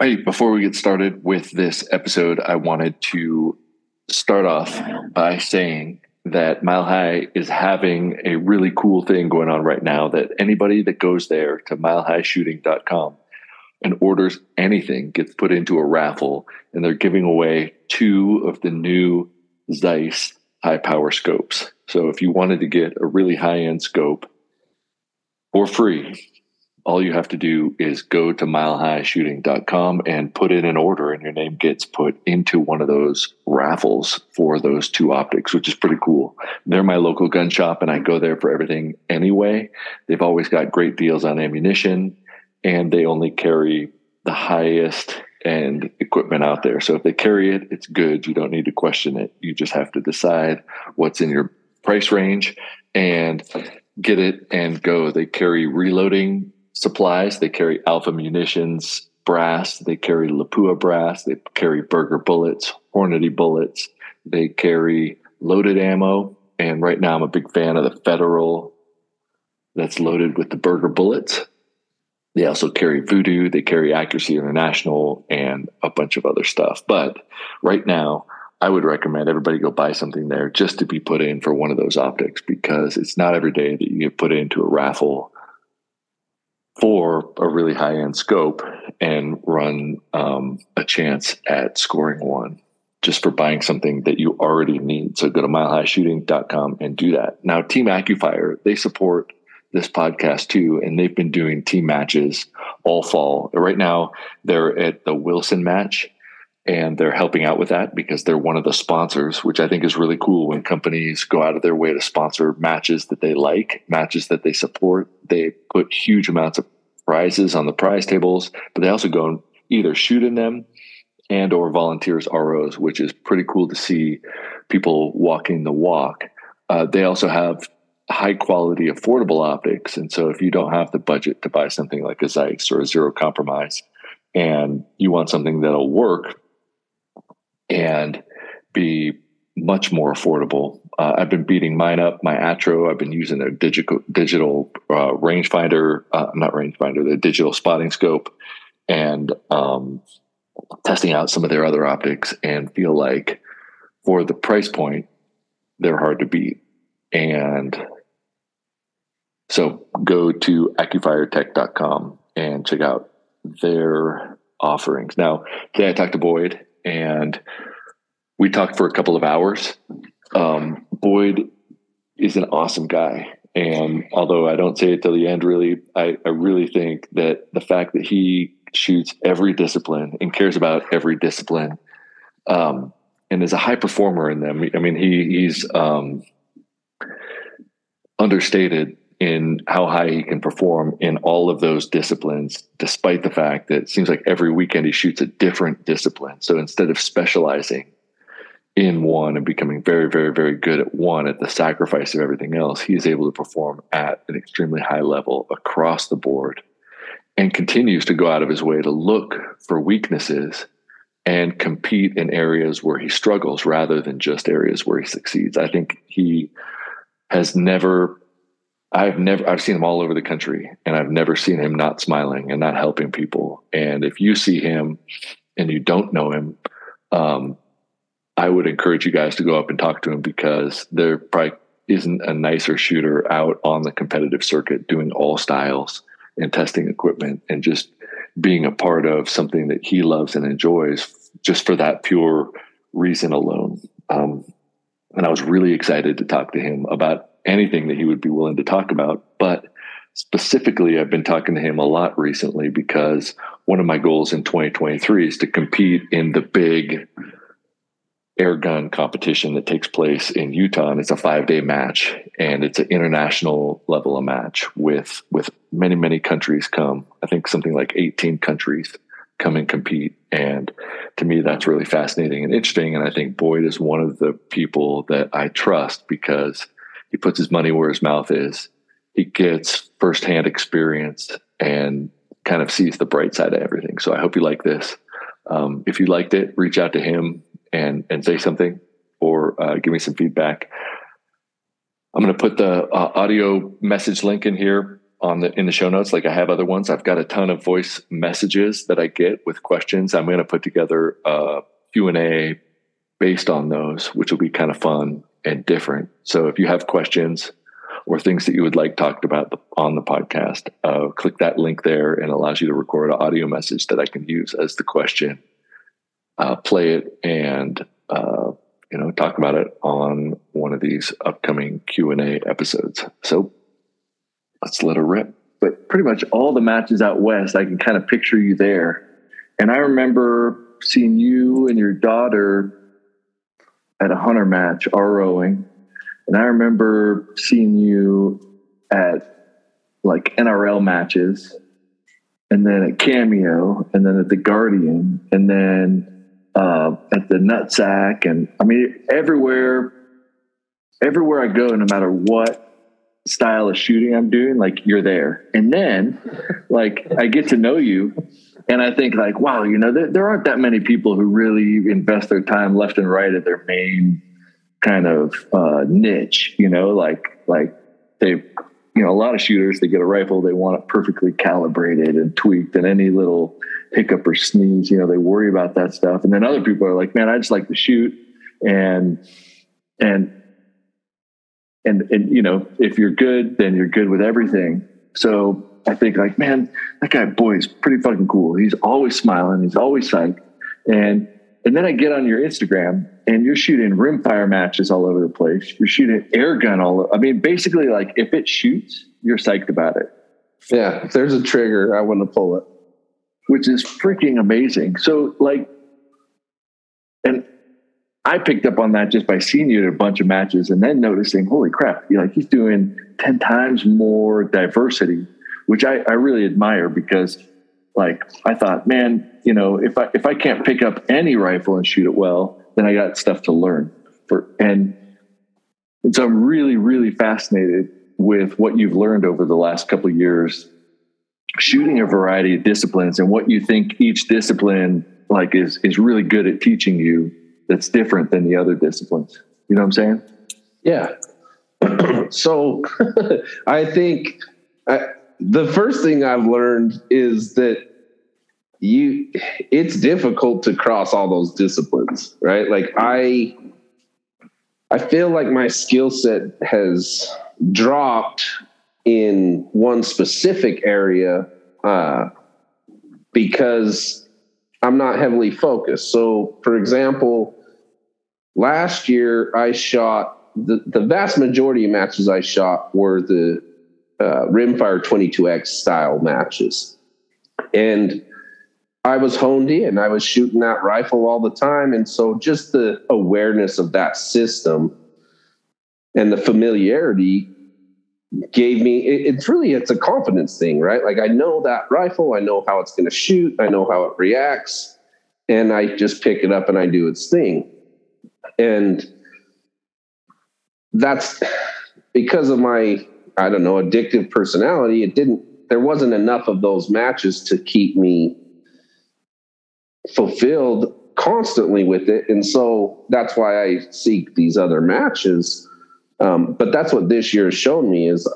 Hey, before we get started with this episode, I wanted to start off by saying that Mile High is having a really cool thing going on right now that anybody that goes there to milehighshooting.com and orders anything gets put into a raffle and they're giving away two of the new Zeiss high power scopes. So if you wanted to get a really high end scope for free, all you have to do is go to milehighshooting.com and put in an order and your name gets put into one of those raffles for those two optics which is pretty cool. They're my local gun shop and i go there for everything anyway. They've always got great deals on ammunition and they only carry the highest end equipment out there. So if they carry it it's good. You don't need to question it. You just have to decide what's in your price range and get it and go. They carry reloading supplies. They carry Alpha munitions, brass. They carry Lapua brass. They carry Berger bullets, Hornady bullets. They carry loaded ammo. And right now, I'm a big fan of the Federal that's loaded with the Berger bullets. They also carry Voodoo. They carry Accuracy International and a bunch of other stuff. But right now, I would recommend everybody go buy something there just to be put in for one of those optics because it's not every day that you get put into a raffle for a really high end scope and run um, a chance at scoring one just for buying something that you already need. So go to milehighshooting.com and do that. Now, Team AccuFire, they support this podcast too, and they've been doing team matches all fall. Right now, they're at the Wilson match and they're helping out with that because they're one of the sponsors, which I think is really cool when companies go out of their way to sponsor matches that they like, matches that they support. They put huge amounts of prizes on the prize tables, but they also go and either shoot in them and or volunteers ROs, which is pretty cool to see people walking the walk. Uh, they also have high quality, affordable optics, and so if you don't have the budget to buy something like a Zeiss or a Zero Compromise, and you want something that'll work and be much more affordable. Uh, I've been beating mine up, my Atro. I've been using their digital digital uh, rangefinder, uh, not rangefinder, the digital spotting scope, and um, testing out some of their other optics, and feel like for the price point, they're hard to beat. And so go to accufiretech.com and check out their offerings. Now, today I talked to Boyd and we talked for a couple of hours. Um, Boyd is an awesome guy. And although I don't say it till the end, really, I, I really think that the fact that he shoots every discipline and cares about every discipline um, and is a high performer in them. I mean, he, he's um, understated in how high he can perform in all of those disciplines, despite the fact that it seems like every weekend he shoots a different discipline. So instead of specializing in one and becoming very, very, very good at one at the sacrifice of everything else, he is able to perform at an extremely high level across the board and continues to go out of his way to look for weaknesses and compete in areas where he struggles rather than just areas where he succeeds. I think he has never I've never I've seen him all over the country and I've never seen him not smiling and not helping people. And if you see him and you don't know him, um, I would encourage you guys to go up and talk to him because there probably isn't a nicer shooter out on the competitive circuit doing all styles and testing equipment and just being a part of something that he loves and enjoys just for that pure reason alone. Um, and I was really excited to talk to him about anything that he would be willing to talk about. But specifically, I've been talking to him a lot recently because one of my goals in 2023 is to compete in the big air gun competition that takes place in Utah. And it's a five day match and it's an international level of match with, with many, many countries come. I think something like 18 countries come and compete. And to me, that's really fascinating and interesting. And I think Boyd is one of the people that I trust because he puts his money where his mouth is. He gets firsthand experience and kind of sees the bright side of everything. So I hope you like this. Um, if you liked it, reach out to him and and say something or uh, give me some feedback. I'm going to put the uh, audio message link in here on the in the show notes like I have other ones. I've got a ton of voice messages that I get with questions. I'm going to put together a Q&A based on those, which will be kind of fun and different. So if you have questions or things that you would like talked about on the podcast, uh, click that link there and allows you to record an audio message that I can use as the question. Uh, play it and uh, you know talk about it on one of these upcoming Q and A episodes. So let's let her rip. But pretty much all the matches out west, I can kind of picture you there. And I remember seeing you and your daughter at a hunter match, R rowing. And I remember seeing you at like NRL matches and then at Cameo and then at the Guardian and then uh, at the Nutsack. And I mean, everywhere, everywhere I go, no matter what style of shooting I'm doing, like you're there. And then like I get to know you and I think like, wow, you know, there, there aren't that many people who really invest their time left and right at their main kind of uh, niche, you know, like, like they, you know, a lot of shooters, they get a rifle, they want it perfectly calibrated and tweaked and any little hiccup or sneeze, you know, they worry about that stuff. And then other people are like, man, I just like to shoot and, and and and you know if you're good then you're good with everything so i think like man that guy Boyd is pretty fucking cool. He's always smiling. He's always psyched. And and then i get on your instagram and you're shooting rimfire matches all over the place. You're shooting air gun all over, i mean basically like if it shoots you're psyched about it. Yeah if there's a trigger i want to pull it. Which is freaking amazing. So like and I picked up on that just by seeing you at a bunch of matches and then noticing, holy crap, you're like he's doing 10 times more diversity, which I, I really admire because like I thought, man, you know, if I if I can't pick up any rifle and shoot it well, then I got stuff to learn. For and, and so I'm really, really fascinated with what you've learned over the last couple of years shooting a variety of disciplines and what you think each discipline like is is really good at teaching you that's different than the other disciplines. You know what I'm saying? Yeah. so I think the first thing I've learned is that you it's difficult to cross all those disciplines, right? Like I I feel like my skill set has dropped in one specific area uh, because I'm not heavily focused. So, for example, last year I shot the, the vast majority of matches I shot were the uh, rimfire 22x style matches. And i was honed in. I was shooting that rifle all the time. And so just the awareness of that system and the familiarity gave me it, it's really it's a confidence thing right? Like i know that rifle. I know how it's going to shoot. I know how it reacts. And i just pick it up and i do its thing. And that's because of my i don't know addictive personality it didn't there wasn't enough of those matches to keep me fulfilled constantly with it. And so that's why i seek these other matches. Um, but that's what this year has shown me is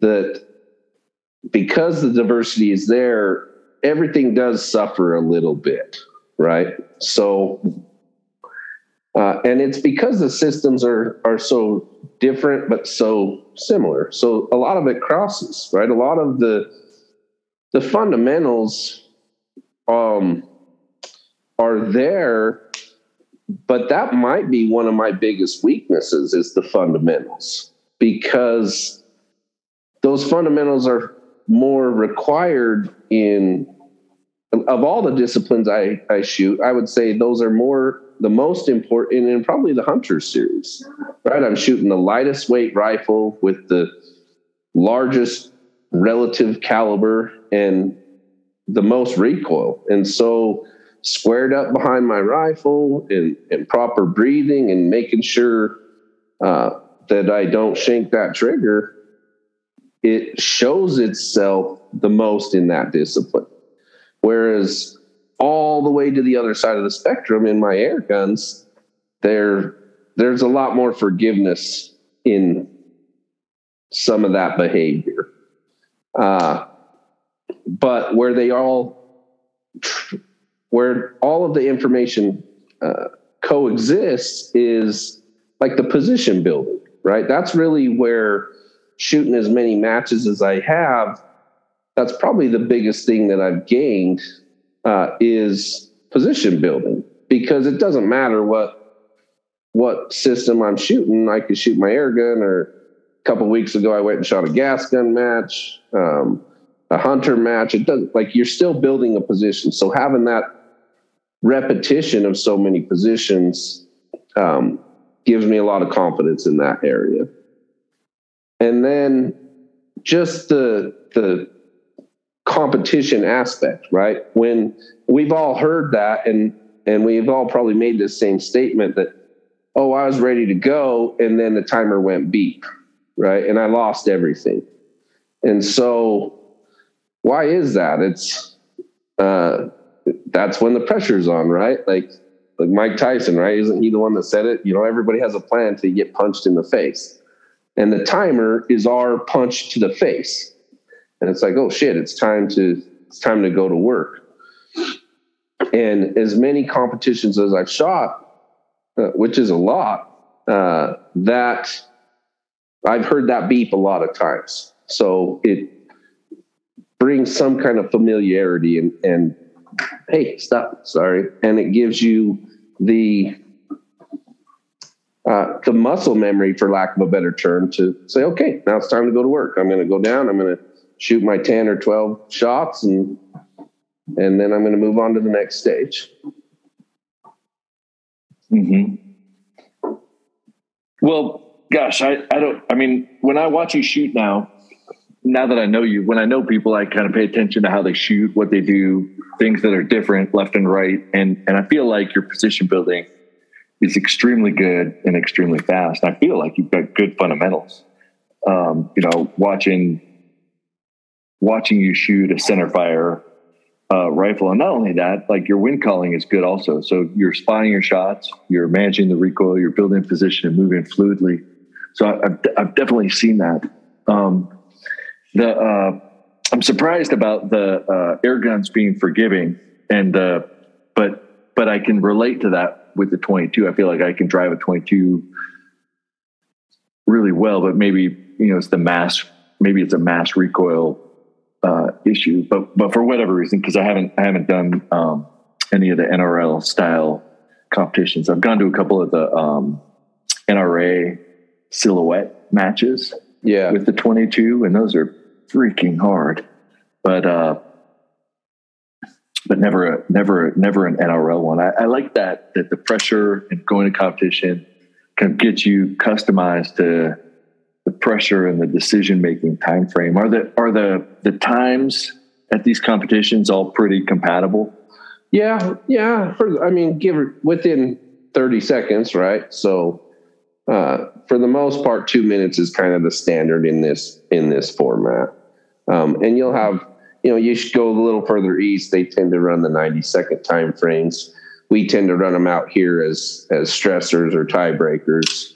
that because the diversity is there everything does suffer a little bit right? So uh, and it's because the systems are are so different but so similar. So a lot of it crosses, right? A lot of the the fundamentals um, are there, but that might be one of my biggest weaknesses is the fundamentals because those fundamentals are more required in of all the disciplines I, I shoot, I would say those are more the most important in probably the hunter series. Right? I'm shooting the lightest weight rifle with the largest relative caliber and the most recoil. And so squared up behind my rifle and, and proper breathing and making sure uh, that I don't shank that trigger, it shows itself the most in that discipline. Whereas all the way to the other side of the spectrum in my air guns, there there's a lot more forgiveness in some of that behavior. Uh, but where they all, where all of the information uh, coexists is like the position building, right? That's really where shooting as many matches as I have, that's probably the biggest thing that I've gained uh, is position building because it doesn't matter what what system I'm shooting. I could shoot my air gun, or a couple weeks ago I went and shot a gas gun match, um, a hunter match. It doesn't like you're still building a position. So having that repetition of so many positions um, gives me a lot of confidence in that area. And then just the the competition aspect, right? When we've all heard that and and we've all probably made the same statement that oh, I was ready to go and then the timer went beep, right? And I lost everything. And so why is that? It's uh that's when the pressure's on, right? Like like Mike Tyson, right? Isn't he the one that said it? You know, everybody has a plan to get punched in the face. And the timer is our punch to the face. And it's like, oh shit, it's time to it's time to go to work. And as many competitions as I've shot, uh, which is a lot, uh, that I've heard that beep a lot of times. So it brings some kind of familiarity and, and hey, stop, sorry. And it gives you the uh, the muscle memory, for lack of a better term, to say, okay, now it's time to go to work. I'm going to go down. I'm going to shoot my ten or twelve shots, and and then I'm going to move on to the next stage. Hmm. Well, gosh, I I don't. I mean, when I watch you shoot now, now that I know you, when I know people, I kind of pay attention to how they shoot, what they do, things that are different left and right. And, and I feel like your position building is extremely good and extremely fast. I feel like you've got good fundamentals. Um, you know, watching, watching you shoot a center fire uh, rifle. And not only that, like your wind calling is good also. So you're spotting your shots, you're managing the recoil, you're building position and moving fluidly. So I've, I've definitely seen that. Um, the uh, I'm surprised about the uh, air guns being forgiving, and uh, but but I can relate to that with the 22. I feel like I can drive a 22 really well, but maybe you know it's the mass. Maybe it's a mass recoil uh, issue, but but for whatever reason, because I haven't I haven't done um, any of the NRL style competitions. I've gone to a couple of the um, NRA silhouette matches yeah. with the 22 and those are freaking hard. But uh but never a never never an nrl one. I, I, like that that the pressure and going to competition can get you customized to pressure and the decision making time frame are the are the the times at these competitions all pretty compatible yeah yeah for, i mean give within 30 seconds right so uh, for the most part, two minutes is kind of the standard in this in this format. Um, and you'll have, you know, you should go a little further east. They tend to run the 90 second time frames. We tend to run them out here as as stressors or tiebreakers.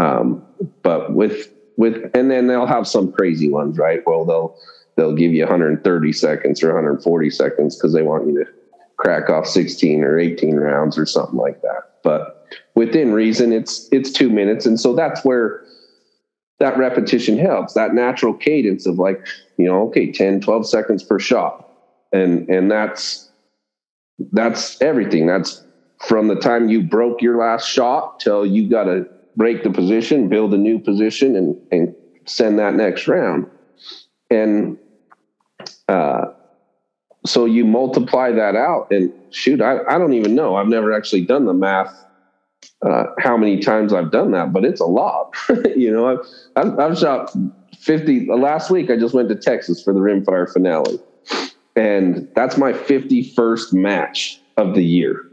Um, but with with and then they'll have some crazy ones, right? Well, they'll they'll give you 130 seconds or 140 seconds because they want you to crack off 16 or 18 rounds or something like that. But within reason, it's it's two minutes, and so that's where that repetition helps. That natural cadence of like you know, okay, 10, 12 seconds per shot, and and that's that's everything. That's from the time you broke your last shot till you got to break the position, build a new position, and and send that next round. And uh, so you multiply that out, and shoot, I, I don't even know. I've never actually done the math uh, how many times I've done that, but it's a lot. you know, I've, I've, I've shot 50. Last week, I just went to Texas for the Rimfire finale. And that's my 51st match of the year.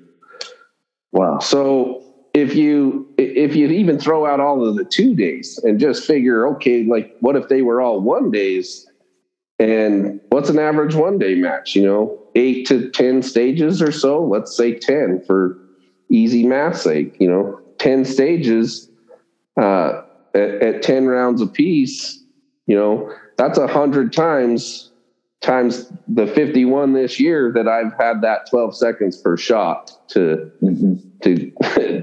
Wow. So if you if you even throw out all of the two days and just figure, okay, like what if they were all one days? And what's an average one day match? You know, eight to ten stages or so. Let's say ten for easy math sake, you know, 10 stages uh, at, at 10 rounds a piece, you know, that's a hundred times times the 51 this year that I've had that 12 seconds per shot to to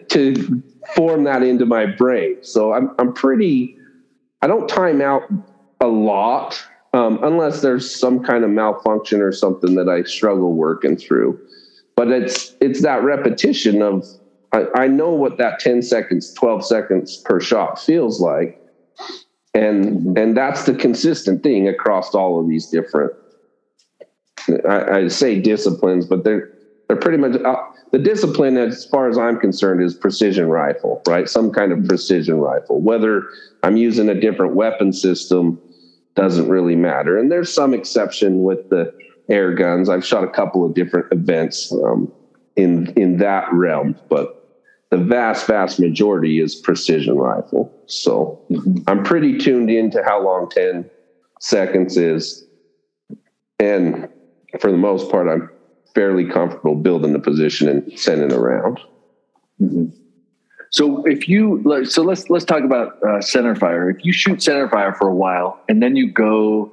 to form that into my brain. So I'm I'm pretty I don't time out a lot um, unless there's some kind of malfunction or something that I struggle working through. But it's it's that repetition of I, I know what that 10 seconds, 12 seconds per shot feels like. And and that's the consistent thing across all of these different I, I say disciplines, but they're they're pretty much uh, the discipline as far as i'm concerned is precision rifle right? Some kind of precision rifle. Whether i'm using a different weapon system doesn't really matter. And there's some exception with the air guns. I've shot a couple of different events um, in in that realm but the vast vast majority is precision rifle. So mm-hmm. i'm pretty tuned into how long 10 seconds is. And for the most part i'm fairly comfortable building the position and sending around. Mm-hmm. So if you so let's let's talk about uh, center fire. If you shoot center fire for a while and then you go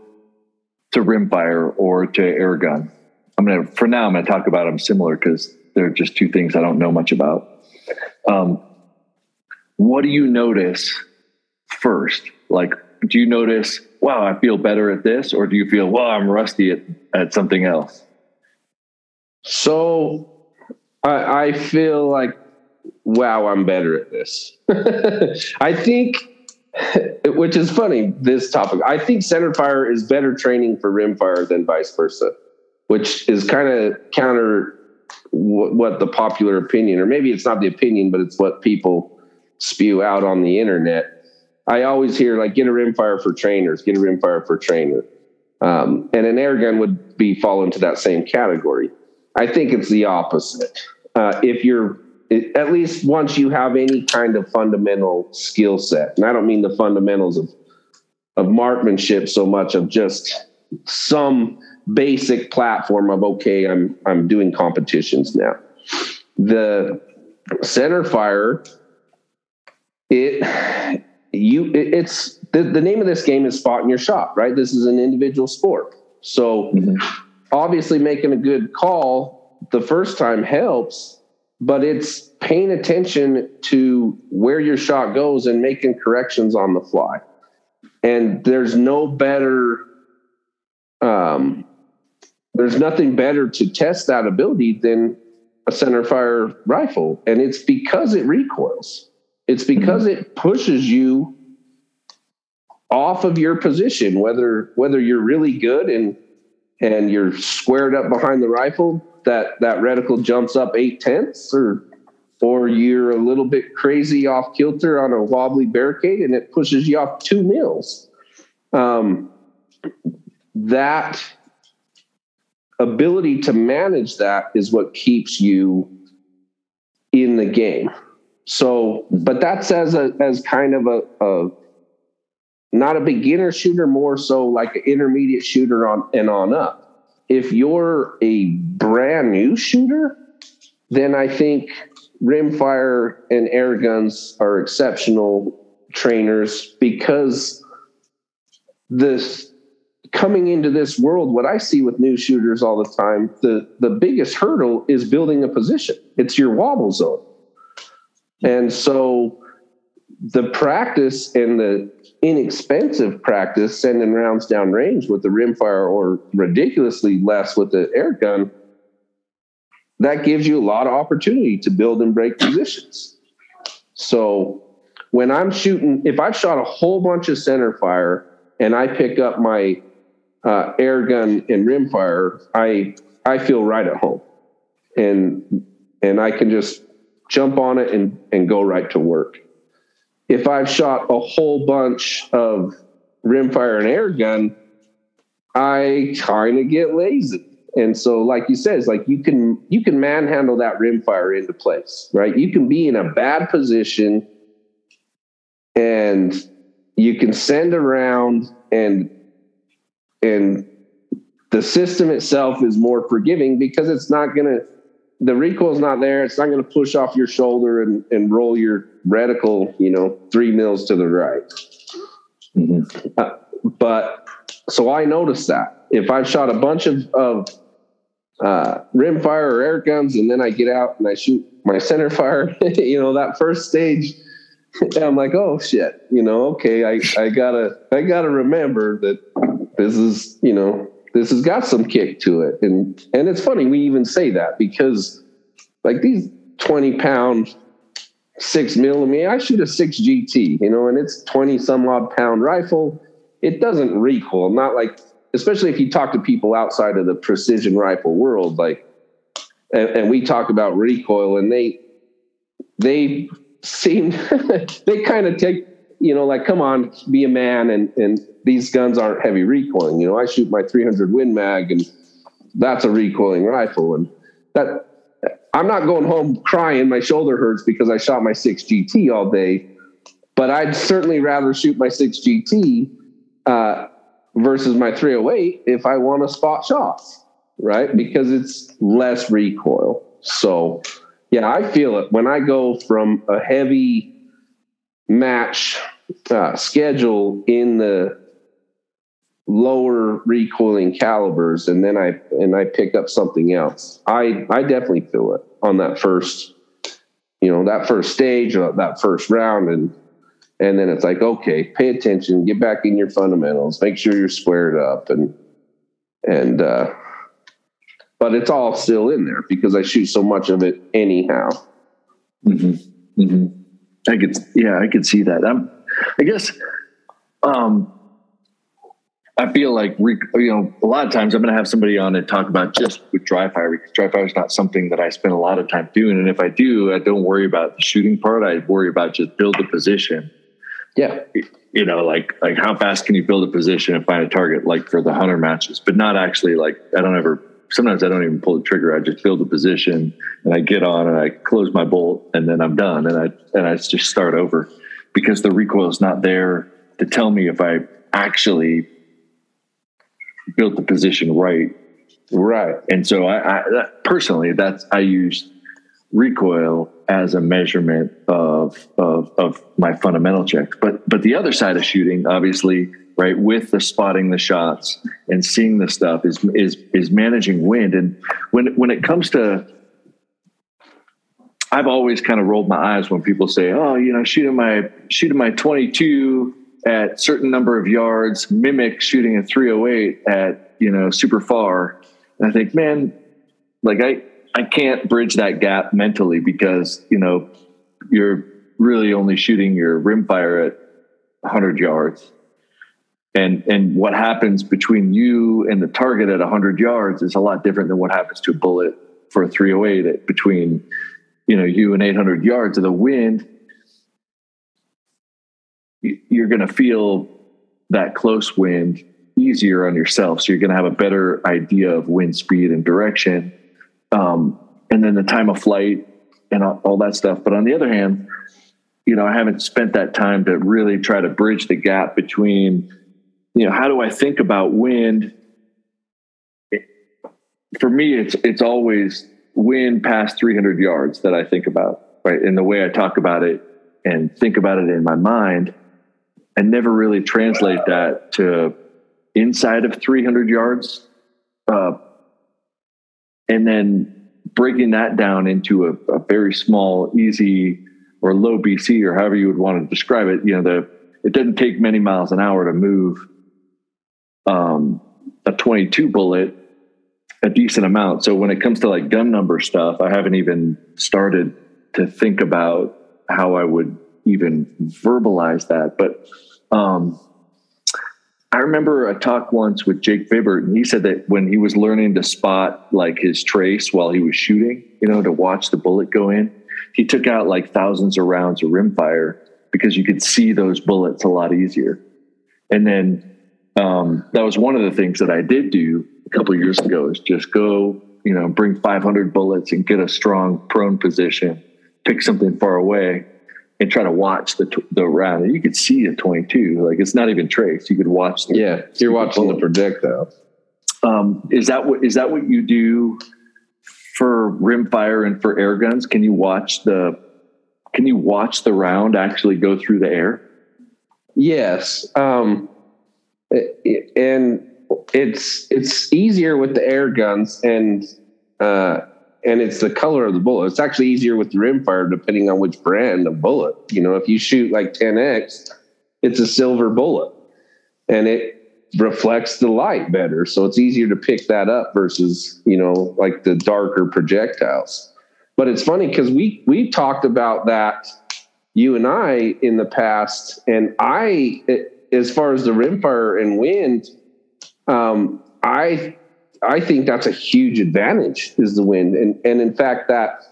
to rim fire or to air gun, I'm gonna for now I'm gonna talk about them similar because they're just two things I don't know much about. Um, what do you notice first? Like, do you notice, wow, I feel better at this, or do you feel, well, I'm rusty at, at something else? So I, I feel like, wow, I'm better at this. I think, which is funny, this topic. I think center fire is better training for rim fire than vice versa, which is kind of counter what, what the popular opinion, or maybe it's not the opinion, but it's what people spew out on the internet. I always hear like get a rimfire for trainers, get a rimfire for trainer. Um, and an air gun would be fall into that same category. I think it's the opposite. Uh, if you're at least once you have any kind of fundamental skill set, and I don't mean the fundamentals of of marksmanship so much of just some basic platform of okay, I'm I'm doing competitions now. The center fire, it you it, it's the, the name of this game is spot in your shot, right? This is an individual sport. So mm-hmm obviously making a good call the first time helps, but it's paying attention to where your shot goes and making corrections on the fly. And there's no better, um, there's nothing better to test that ability than a center fire rifle. And it's because it recoils, it's because mm-hmm. it pushes you off of your position, whether whether you're really good and and you're squared up behind the rifle, that that reticle jumps up eight tenths, or or you're a little bit crazy off kilter on a wobbly barricade, and it pushes you off two mils. Um, that ability to manage that is what keeps you in the game. So, but that's as a as kind of a, a not a beginner shooter, more so like an intermediate shooter on and on up. If you're a brand new shooter, then I think rimfire and air guns are exceptional trainers because this coming into this world, what I see with new shooters all the time, the, the biggest hurdle is building a position. It's your wobble zone. And so the practice and the inexpensive practice sending rounds down range with the rimfire or ridiculously less with the air gun, that gives you a lot of opportunity to build and break positions. So when I'm shooting, if I've shot a whole bunch of center fire and I pick up my uh, air gun and rimfire, I I feel right at home, and and I can just jump on it and and go right to work if I've shot a whole bunch of rimfire and air gun, I kind of get lazy. And so, like you said, it's like you can you can manhandle that rimfire into place, right? You can be in a bad position and you can send around and and the system itself is more forgiving because it's not gonna the recoil is not there. It's not going to push off your shoulder and, and roll your reticle, you know, three mils to the right. Mm-hmm. Uh, but so I noticed that if I've shot a bunch of, of uh, rimfire or air guns, and then I get out and I shoot my center fire, you know, that first stage, I'm like, oh shit, you know, okay, I, I gotta, I gotta remember that this is, you know, this has got some kick to it. And, and it's funny, we even say that because like these 20 pound six millimeter, I shoot a six GT, you know, and it's 20 some odd pound rifle. It doesn't recoil, not like especially if you talk to people outside of the precision rifle world, like, and, and we talk about recoil, and they they seem they kind of take you know like come on be a man and and these guns aren't heavy recoiling you know i shoot my 300 win mag and that's a recoiling rifle and that i'm not going home crying my shoulder hurts because i shot my 6 gt all day but i'd certainly rather shoot my 6 gt uh, versus my 308 if I want to spot shots, right? Because it's less recoil. So, yeah, I feel it when I go from a heavy match uh, schedule in the lower recoiling calibers and then I and I pick up something else. I I definitely feel it on that first you know that first stage or that first round and and then it's like okay pay attention get back in your fundamentals make sure you're squared up and and uh but it's all still in there because i shoot so much of it anyhow mm-hmm. Mm-hmm. i could yeah i could see that i'm i guess um I feel like you know a lot of times I'm going to have somebody on and talk about just with dry fire because dry fire is not something that I spend a lot of time doing, and if I do, I don't worry about the shooting part. I worry about just build the position yeah. You know, like like how fast can you build a position and find a target like for the hunter matches, but not actually like I don't ever sometimes I don't even pull the trigger. I just build a position and I get on and I close my bolt and then I'm done and I and I just start over because the recoil is not there to tell me if I actually built the position right. Right. And so I, I personally that's I use recoil as a measurement of, of, of my fundamental checks. But, but the other side of shooting, obviously, right, with the spotting the shots and seeing the stuff is, is, is managing wind. And when, when it comes to, I've always kind of rolled my eyes when people say, "Oh, you know, shooting my shooting my 22 at certain number of yards mimic shooting a 308 at you know super far." And I think, man, like I I can't bridge that gap mentally because you know you're really only shooting your rimfire at 100 yards, and and what happens between you and the target at 100 yards is a lot different than what happens to a bullet for a 308 at between you know you and 800 yards of the wind. You're going to feel that close wind easier on yourself, so you're going to have a better idea of wind speed and direction um, and then the time of flight and all, that stuff. But on the other hand, you know, I haven't spent that time to really try to bridge the gap between, you know, how do I think about wind? For me, it's it's always wind past 300 yards that I think about, right? And the way I talk about it and think about it in my mind, I never really translate that to inside of 300 yards. Uh, and then breaking that down into a, a, very small, easy or low BC or however you would want to describe it, you know, the it doesn't take many miles an hour to move um, a 22 bullet a decent amount. So when it comes to like gun number stuff, I haven't even started to think about how I would even verbalize that. But um, I remember a talk once with Jake Vibbert, and he said that when he was learning to spot like his trace while he was shooting, you know, to watch the bullet go in, he took out like thousands of rounds of rimfire because you could see those bullets a lot easier. And then um, that was one of the things that I did do a couple years ago is just go, you know, bring 500 bullets and get a strong prone position, pick something far away, and try to watch the the round. You could see a 22. Like it's not even traced. You could watch. The, yeah, you're watching the projectile. Um, is that what is that what you do for rimfire and for air guns? Can you watch the Can you watch the round actually go through the air? Yes. Um, and it's it's easier with the air guns and uh, and it's the color of the bullet. It's actually easier with the rimfire depending on which brand of bullet. You know, if you shoot like Tenex, it's a silver bullet, and it reflects the light better, so it's easier to pick that up versus you know like the darker projectiles. But it's funny because we we talked about that you and I in the past, and I as far as the rimfire and wind, um, I I think that's a huge advantage is the wind, and and in fact that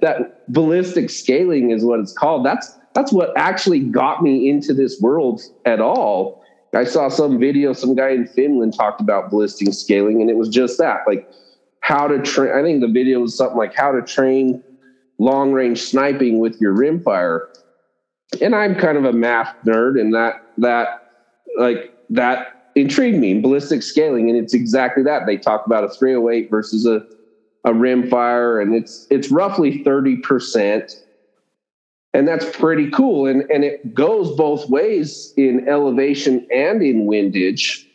that ballistic scaling is what it's called. That's that's what actually got me into this world at all. I saw some video, some guy in Finland talked about ballistic scaling, and it was just that, like how to train. I think the video was something like how to train long range sniping with your rimfire. And I'm kind of a math nerd, and that that like that intrigued me ballistic scaling and it's exactly that. They talk about a 308 versus a a rim fire and it's it's roughly 30% and that's pretty cool and and it goes both ways in elevation and in windage.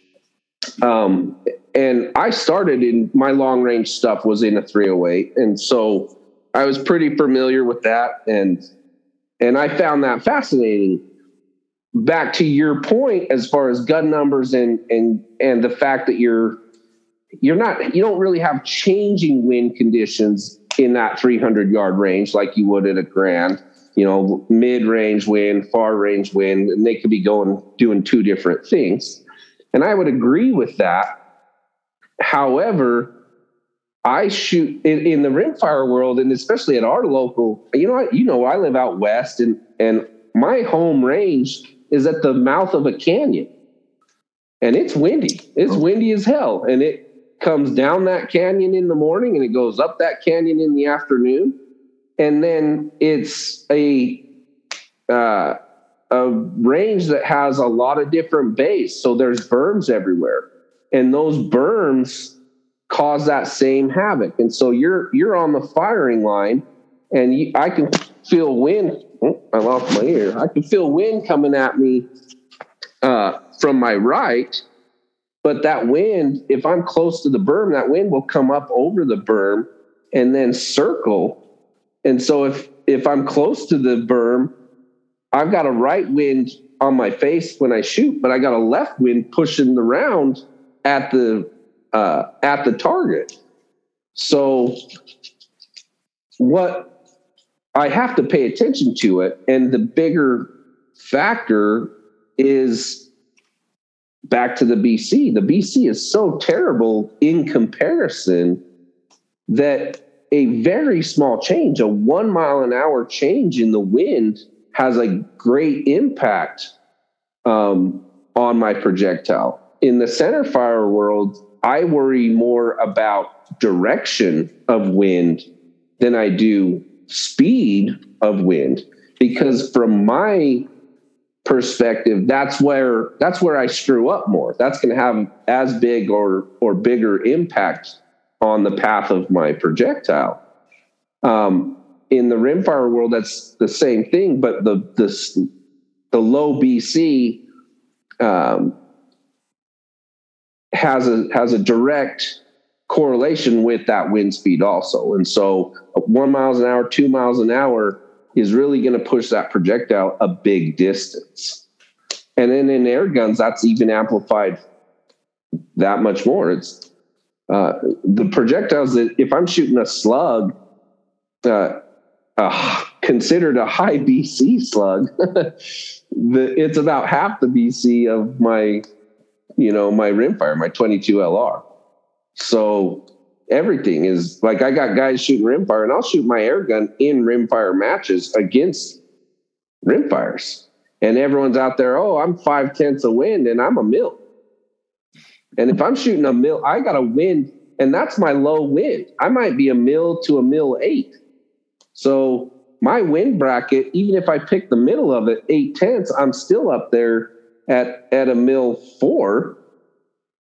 Um and i started in my long range stuff was in a 308 and so i was pretty familiar with that and and i found that fascinating back to your point as far as gun numbers and and and the fact that you're you're not you don't really have changing wind conditions in that 300 yard range like you would at a grand you know mid range wind far range wind and they could be going doing two different things. And i would agree with that. However i shoot in, in the rimfire world and especially at our local you know you know i live out west and and my home range is at the mouth of a canyon and it's windy. It's oh. windy as hell. And it comes down that canyon in the morning and it goes up that canyon in the afternoon. And then it's a, uh, a range that has a lot of different bays. So there's berms everywhere. And those berms cause that same havoc. And so you're, you're on the firing line and you, I can feel wind I lost my ear. I can feel wind coming at me uh, from my right, but that wind, if I'm close to the berm, that wind will come up over the berm and then circle. And so if if I'm close to the berm, I've got a right wind on my face when I shoot, but I got a left wind pushing the round at the uh, at the target. So what I have to pay attention to it. And the bigger factor is back to the BC. The BC is so terrible in comparison that a very small change, a one mile an hour change in the wind, has a great impact um, on my projectile. In the center fire world, I worry more about direction of wind than I do speed of wind. Because from my perspective that's where that's where I screw up more. That's going to have as big or or bigger impact on the path of my projectile. Um, in the rimfire world that's the same thing but the the the low bc um, has a has a direct correlation with that wind speed also. And so one miles an hour, two miles an hour is really going to push that projectile a big distance. And then in air guns, that's even amplified that much more. It's uh, the projectiles that if I'm shooting a slug, uh, uh, considered a high BC slug, the, it's about half the BC of my, you know, my rimfire, my 22 LR. So everything is like I got guys shooting rimfire, and I'll shoot my air gun in rimfire matches against rimfires. And everyone's out there, oh, I'm five tenths of wind and I'm a mil. And if I'm shooting a mil, I got a wind, and that's my low wind. I might be a mil to a mil eight. So my wind bracket, even if I pick the middle of it, eight tenths, I'm still up there at at a mil four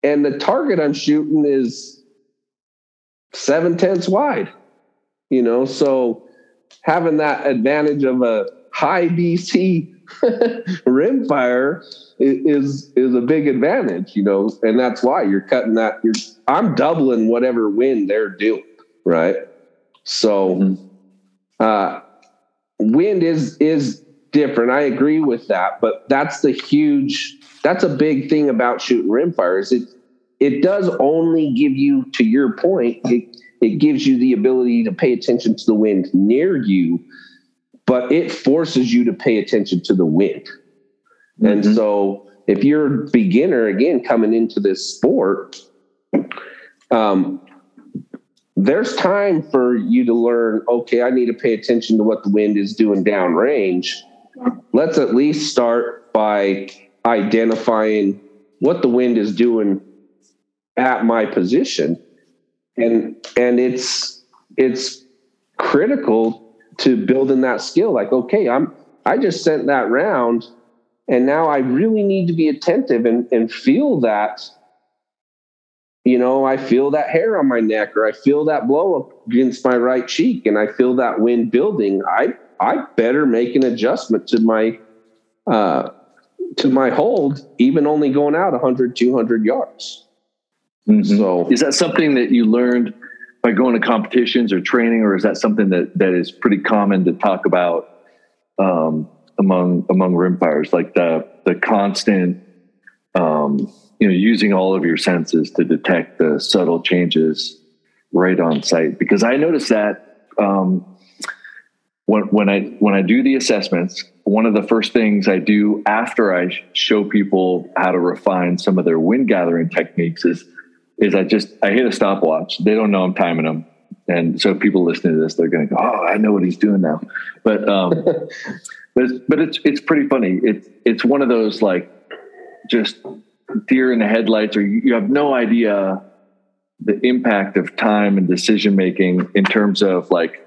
and the target I'm shooting is seven tenths wide. You know, so having that advantage of a high BC rimfire is is a big advantage, you know, and that's why you're cutting that. You're I'm doubling whatever wind they're doing, right? So, mm-hmm. uh, wind is is different. I agree with that, but that's the huge. That's a big thing about shooting rimfire. Is it it does only give you, to your point, it it gives you the ability to pay attention to the wind near you, but it forces you to pay attention to the wind. Mm-hmm. And so if you're a beginner again coming into this sport, um, there's time for you to learn, okay, I need to pay attention to what the wind is doing downrange. Let's at least start by identifying what the wind is doing at my position. And and it's it's critical to building that skill. Like okay i'm i just sent that round and now i really need to be attentive and and feel that you know i feel that hair on my neck or i feel that blow up against my right cheek and i feel that wind building. I i better make an adjustment to my uh to my hold even only going out 100 200 yards Mm-hmm. So, is that something that you learned by going to competitions or training, or is that something that that is pretty common to talk about um, among among rimfires, like the the constant, um, you know, using all of your senses to detect the subtle changes right on site? Because I noticed that um, when when I when I do the assessments, one of the first things I do after I show people how to refine some of their wind gathering techniques is is I just I hit a stopwatch. They don't know I'm timing them, and so people listening to this, they're going to go, "Oh, I know what he's doing now." But um, but it's, but it's it's pretty funny. It's it's one of those like just deer in the headlights, or you have no idea the impact of time and decision making in terms of like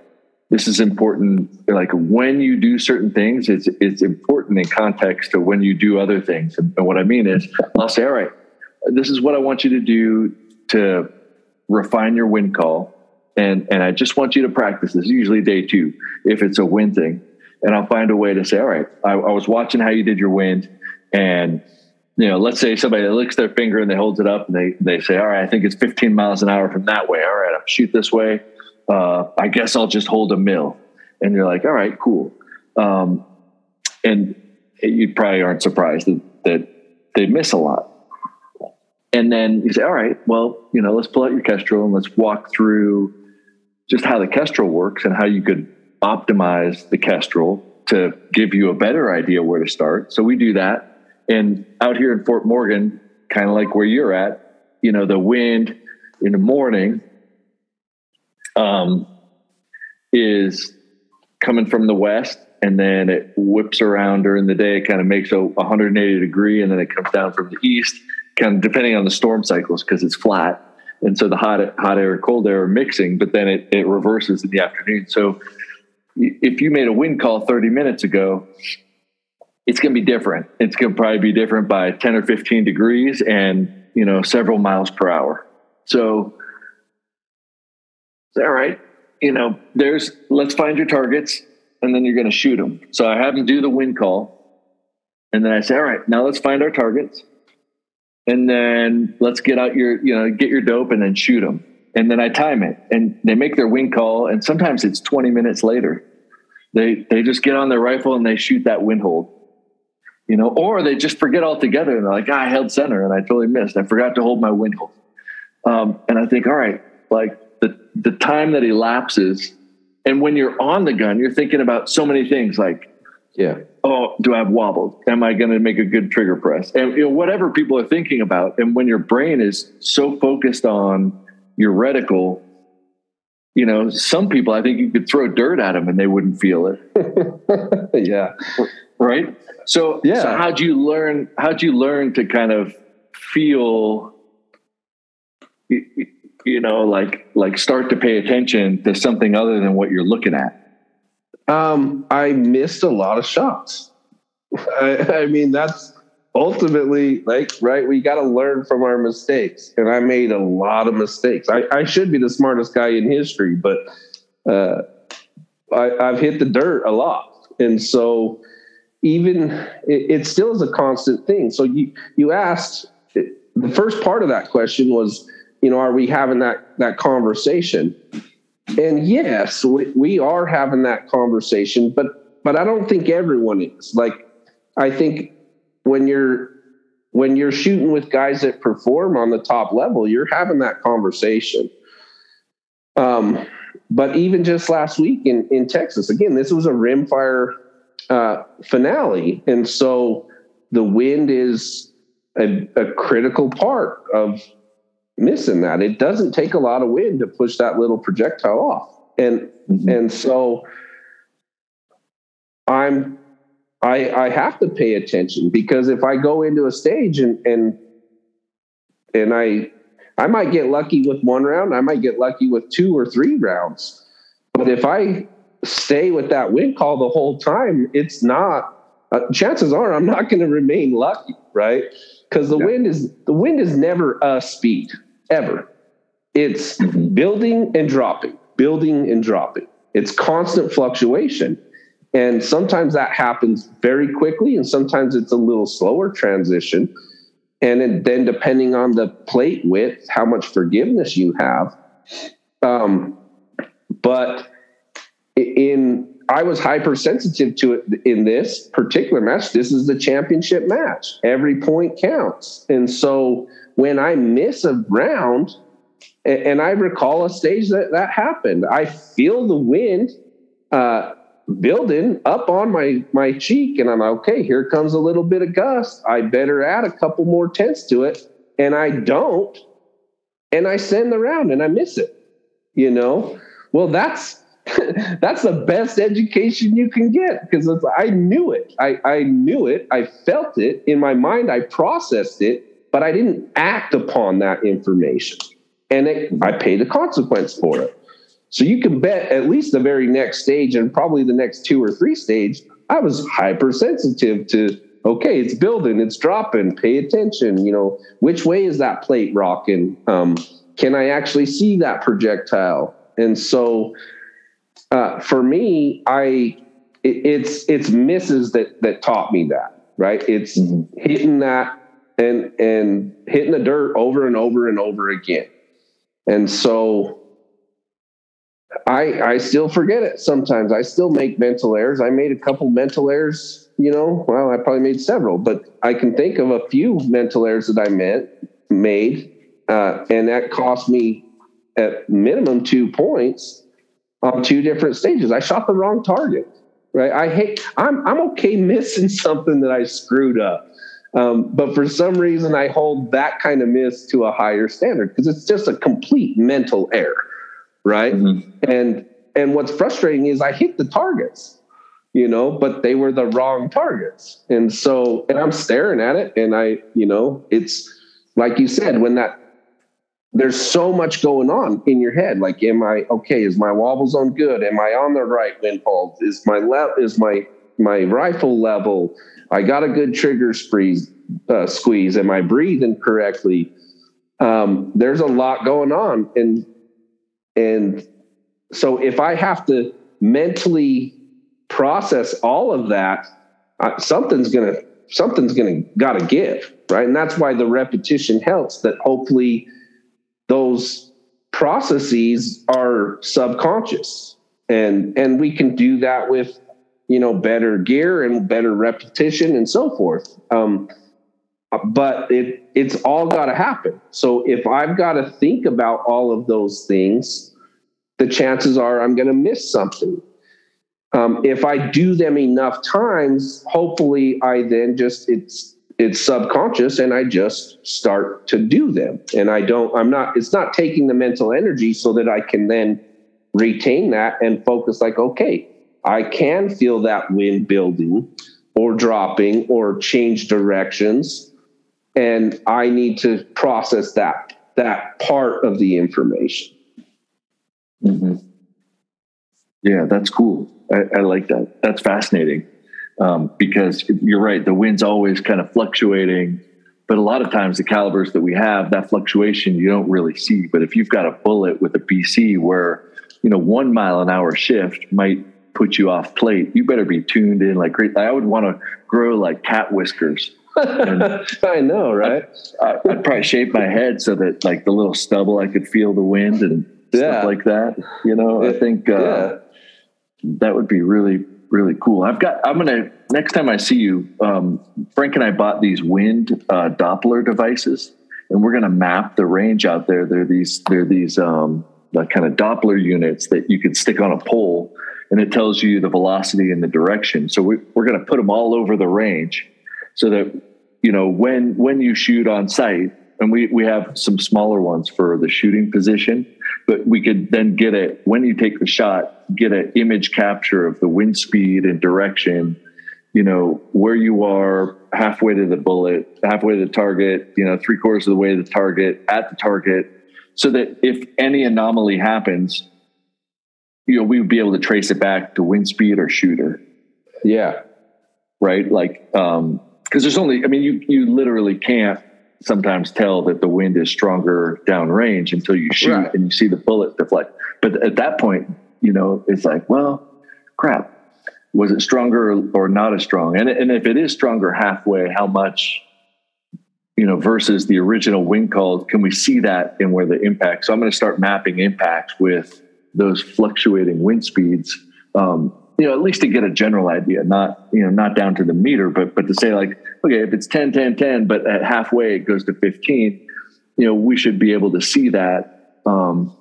this is important like when you do certain things it's it's important in context to when you do other things and, what i mean is i'll say all right this is what i want you to do to refine your wind call. And, and I just want you to practice this, is usually day two, if it's a wind thing. And I'll find a way to say, all right, I, I was watching how you did your wind. And, you know, let's say somebody licks their finger and they holds it up and they, they say, all right, I think it's 15 miles an hour from that way. All right, I'll shoot this way. Uh, I guess I'll just hold a mil. And you're like, all right, cool. Um, and you probably aren't surprised that, that they miss a lot. And then you say, all right, well, you know, let's pull out your Kestrel and let's walk through just how the Kestrel works and how you could optimize the Kestrel to give you a better idea where to start. So we do that. And out here in Fort Morgan, kind of like where you're at, you know, the wind in the morning um, is coming from the west and then it whips around during the day, it kind of makes a 180 degree, and then it comes down from the east kind of depending on the storm cycles because it's flat. And so the hot, hot air and cold air are mixing, but then it, it reverses in the afternoon. So if you made a wind call 30 minutes ago, it's going to be different. It's going to probably be different by 10 or 15 degrees and, you know, several miles per hour. So, all right, you know, there's, let's find your targets and then you're going to shoot them. So I have them do the wind call. And then I say, all right, now let's find our targets and then let's get out your you know get your dope and then shoot them and then i time it and they make their wind call and sometimes it's 20 minutes later they they just get on their rifle and they shoot that wind hold you know or they just forget altogether and they're like ah, i held center and i totally missed i forgot to hold my wind hold um, and i think all right like the time that elapses and when you're on the gun you're thinking about so many things like yeah oh, do I have wobbled? Am I going to make a good trigger press? And you know, whatever people are thinking about. And when your brain is so focused on your reticle, you know, some people, I think you could throw dirt at them and they wouldn't feel it. yeah. Right. So, yeah. So how'd you learn, how'd you learn to kind of feel, you know, like, like start to pay attention to something other than what you're looking at? Um, I missed a lot of shots. I, I mean, that's ultimately like right. We got to learn from our mistakes, and I made a lot of mistakes. I, I should be the smartest guy in history, but uh, I, I've hit the dirt a lot, and so even it, it still is a constant thing. So you you asked the first part of that question was, you know, are we having that that conversation? And yes, we, we are having that conversation, but but I don't think everyone is. Like I think when you're when you're shooting with guys that perform on the top level, you're having that conversation. Um, but even just last week in, in Texas, again, this was a rimfire uh, finale. And so the wind is a, a, critical part of missing that. It doesn't take a lot of wind to push that little projectile off. And mm-hmm. and so I'm I I have to pay attention because if I go into a stage and and and I I might get lucky with one round, I might get lucky with two or three rounds. But if I stay with that wind call the whole time, it's not. Uh, chances are I'm not going to remain lucky, right? Because the yeah. wind is the wind is never a speed ever. It's building and dropping, building and dropping. It's constant fluctuation. And sometimes that happens very quickly, and sometimes it's a little slower transition. And then, depending on the plate width, how much forgiveness you have. Um, but in I was hypersensitive to it in this particular match. This is the championship match. Every point counts. And so when I miss a round, and I recall a stage that that happened, I feel the wind uh, building up on my my cheek, and I'm like, okay. Here comes a little bit of gust. I better add a couple more tenths to it, and I don't, and I send the round, and I miss it. You know, well, that's that's the best education you can get because I knew it. I, I knew it. I felt it in my mind. I processed it, but I didn't act upon that information. And it, I paid the consequence for it. So you can bet at least the very next stage and probably the next two or three stage, I was hypersensitive to okay, it's building, it's dropping, pay attention. You know, which way is that plate rocking? Um, can I actually see that projectile? And so uh, for me, I it, it's it's misses that that taught me that right. It's mm-hmm. hitting that and and hitting the dirt over and over and over again, and so I I still forget it sometimes. I still make mental errors. I made a couple mental errors. You know, well, I probably made several, but I can think of a few mental errors that I made made, uh, and that cost me at minimum two points on two different stages. I shot the wrong target. Right. I hate. I'm I'm okay missing something that I screwed up. Um, but for some reason, I hold that kind of miss to a higher standard because it's just a complete mental error, right? Mm-hmm. And and what's frustrating is I hit the targets, you know, but they were the wrong targets, and so and I'm staring at it, and I, you know, it's like you said when that there's so much going on in your head. Like, am I okay? Is my wobble zone good? Am I on the right wind pulse? Is my left? is my my rifle level? I got a good trigger squeeze. Uh, squeeze. Am I breathing correctly? Um, there's a lot going on, and and so if I have to mentally process all of that, uh, something's gonna something's gonna gotta give, right? And that's why the repetition helps. That hopefully those processes are subconscious. And and we can do that with you know better gear and better repetition and so forth. Um, but it it's all got to happen. So if i've got to think about all of those things the chances are i'm going to miss something. Um, if i do them enough times hopefully i then just it's it's subconscious and I just start to do them. And I don't, I'm not, it's not taking the mental energy so that I can then retain that and focus like, okay, I can feel that wind building or dropping or change directions. And I need to process that, that part of the information. Mm-hmm. Yeah, that's cool. I, I like that. That's fascinating um, because you're right, the wind's always kind of fluctuating. But a lot of times, the calibers that we have, that fluctuation you don't really see. But if you've got a bullet with a BC where you know one mile an hour shift might put you off plate, you better be tuned in like great. I would want to grow like cat whiskers. I know, right? I, would probably shape my head so that like the little stubble, I could feel the wind and yeah. stuff like that. You know, I think uh, yeah. that would be really, really cool. I've got, I'm to, next time I see you, um, Frank and I bought these wind uh, Doppler devices and we're to map the range out there. They're these, they're these, um, the kind of Doppler units that you could stick on a pole and it tells you the velocity and the direction. So we, we're to put them all over the range so that you know when when you shoot on site and we we have some smaller ones for the shooting position but we could then get it when you take the shot get an image capture of the wind speed and direction you know where you are halfway to the bullet halfway to the target you know three quarters of the way to the target at the target so that if any anomaly happens you know we would be able to trace it back to wind speed or shooter. Yeah. Right? Like um because there's only, I mean, you you literally can't sometimes tell that the wind is stronger downrange until you shoot right. and you see the bullet deflect. But at that point, you know, it's like, well, crap. Was it stronger or, or not as strong? And and if it is stronger halfway, how much? You know, versus the original wind call, can we see that in where the impact? So I'm going to start mapping impacts with those fluctuating wind speeds um, you know, at least to get a general idea, not, you know, not down to the meter, but, but to say like, okay, if it's 10, 10, 10, but at halfway it goes to 15, you know, we should be able to see that. Um,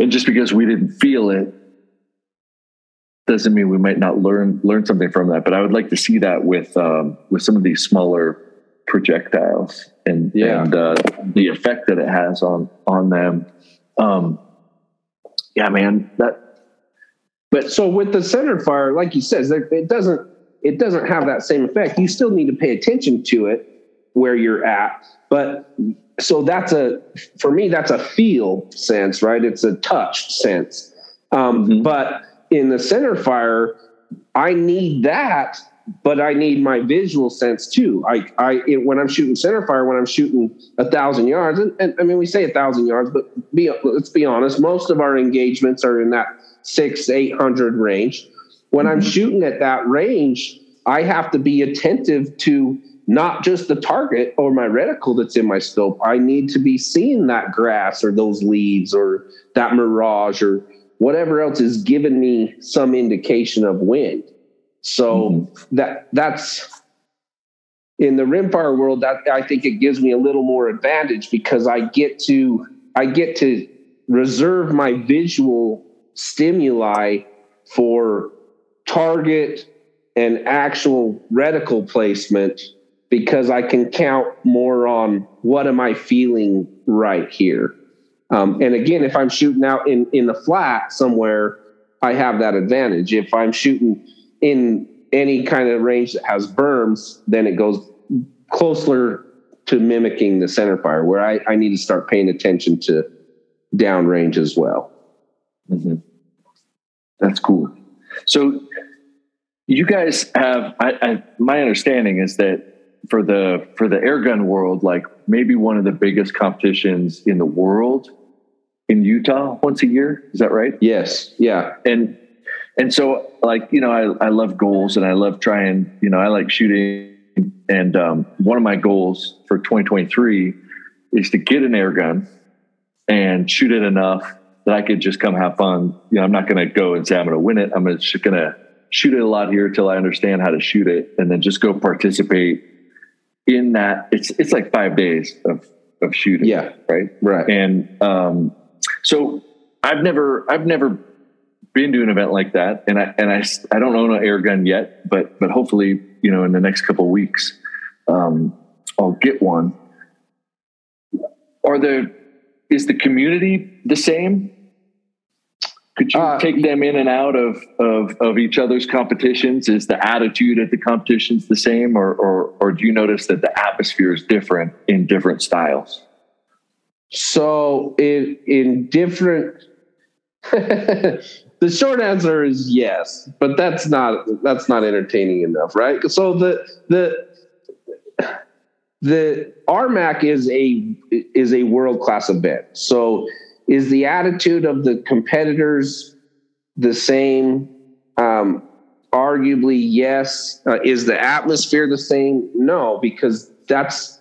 and just because we didn't feel it doesn't mean we might not learn, learn something from that. But I would like to see that with, um, with some of these smaller projectiles and, yeah. and, uh, the effect that it has on, on them. Um, yeah, man, that, but so with the center fire, like you says, it doesn't it doesn't have that same effect. You still need to pay attention to it where you're at. But so that's a for me that's a feel sense, right? It's a touch sense. Um, mm-hmm. But in the center fire, I need that, but I need my visual sense too. I, I it, when I'm shooting center fire, when I'm shooting a thousand yards, and, and I mean we say a thousand yards, but be let's be honest, most of our engagements are in that six, 800 range. When mm-hmm. I'm shooting at that range, I have to be attentive to not just the target or my reticle that's in my scope. I need to be seeing that grass or those leaves or that mirage or whatever else is giving me some indication of wind. So mm-hmm. that that's in the rimfire world that I think it gives me a little more advantage because I get to I get to reserve my visual stimuli for target and actual reticle placement because I can count more on what am I feeling right here. Um, and again, if I'm shooting out in, in the flat somewhere, I have that advantage. If I'm shooting in any kind of range that has berms, then it goes closer to mimicking the center fire, where I, I need to start paying attention to downrange as well. Mm-hmm. That's cool. So you guys have I, I, my understanding is that for the for the airgun world, like maybe one of the biggest competitions in the world in Utah once a year. Is that right? Yes. Yeah. And and so like you know I I love goals and I love trying you know I like shooting and um, one of my goals for 2023 is to get an air gun and shoot it enough that I could just come have fun. You know, I'm not going to go and say I'm going to win it. I'm just going to shoot it a lot here till I understand how to shoot it, and then just go participate in that. It's it's like five days of of shooting. Yeah. Right. Right. And um, so I've never I've never been to an event like that, and I and I I don't own an air gun yet, but but hopefully you know in the next couple weeks um, I'll get one. Are there is the community the same? Could you uh, take them in and out of, of, of each other's competitions? Is the attitude at the competitions the same, or, or, or do you notice that the atmosphere is different in different styles? So, in, in different, the short answer is yes, but that's not that's not entertaining enough, right? So the the the RMAC is a is a world class event. So is the attitude of the competitors the same? Um, arguably, yes. Uh, is the atmosphere the same? No, because that's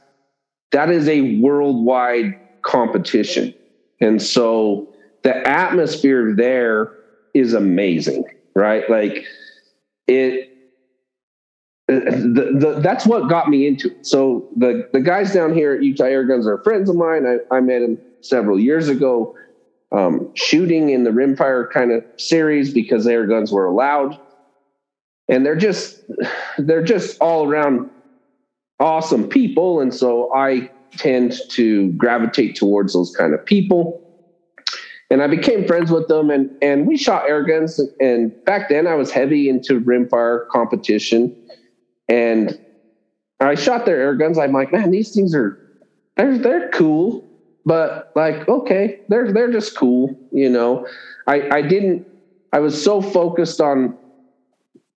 that is a worldwide competition, and so the atmosphere there is amazing, right? Like it. The, the, that's what got me into it. So the the guys down here at Utah Air Guns are friends of mine. I, I met them several years ago, um, shooting in the rimfire kind of series because air guns were allowed, and they're just they're just all around awesome people, and so I tend to gravitate towards those kind of people. And I became friends with them and and we shot air guns. And back then I was heavy into rimfire competition and I shot their air guns I'm like man these things are they're they're cool but like okay they're they're just cool you know I I didn't I was so focused on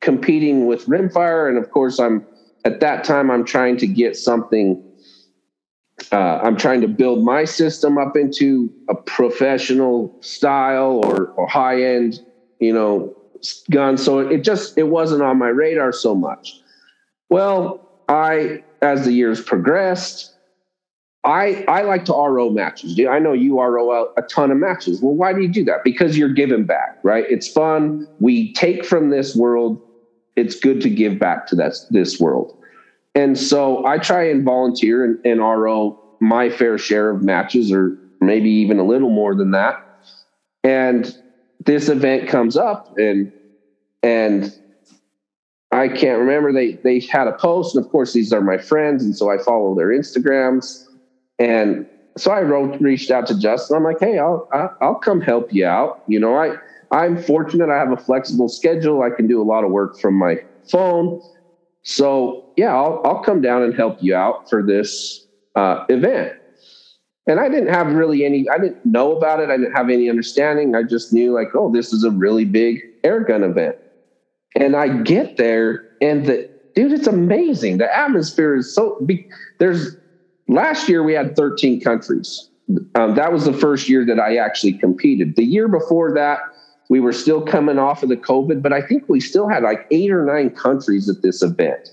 competing with rimfire and of course I'm at that time I'm trying to get something uh, I'm trying to build my system up into a professional style or, or high end, you know, gun. So it just it wasn't on my radar so much. Well, I as the years progressed, I I like to RO matches. I know you RO a ton of matches. Well, why do you do that? Because you're giving back, right? It's fun. We take from this world. It's good to give back to that this world. And so I try and volunteer and, and RO my fair share of matches, or maybe even a little more than that. And this event comes up, and and I can't remember they they had a post, and of course these are my friends, and so I follow their Instagrams, and so I wrote reached out to Justin. I'm like, hey, I'll I'll come help you out. You know, I I'm fortunate. I have a flexible schedule. I can do a lot of work from my phone. So yeah, I'll, I'll come down and help you out for this uh, event. And I didn't have really any, I didn't know about it. I didn't have any understanding. I just knew like, oh, this is a really big air gun event. And I get there and the, dude, it's amazing. The atmosphere is so big. There's last year we had 13 countries. Um, that was the first year that I actually competed. The year before that, we were still coming off of the COVID, but I think we still had like eight or nine countries at this event.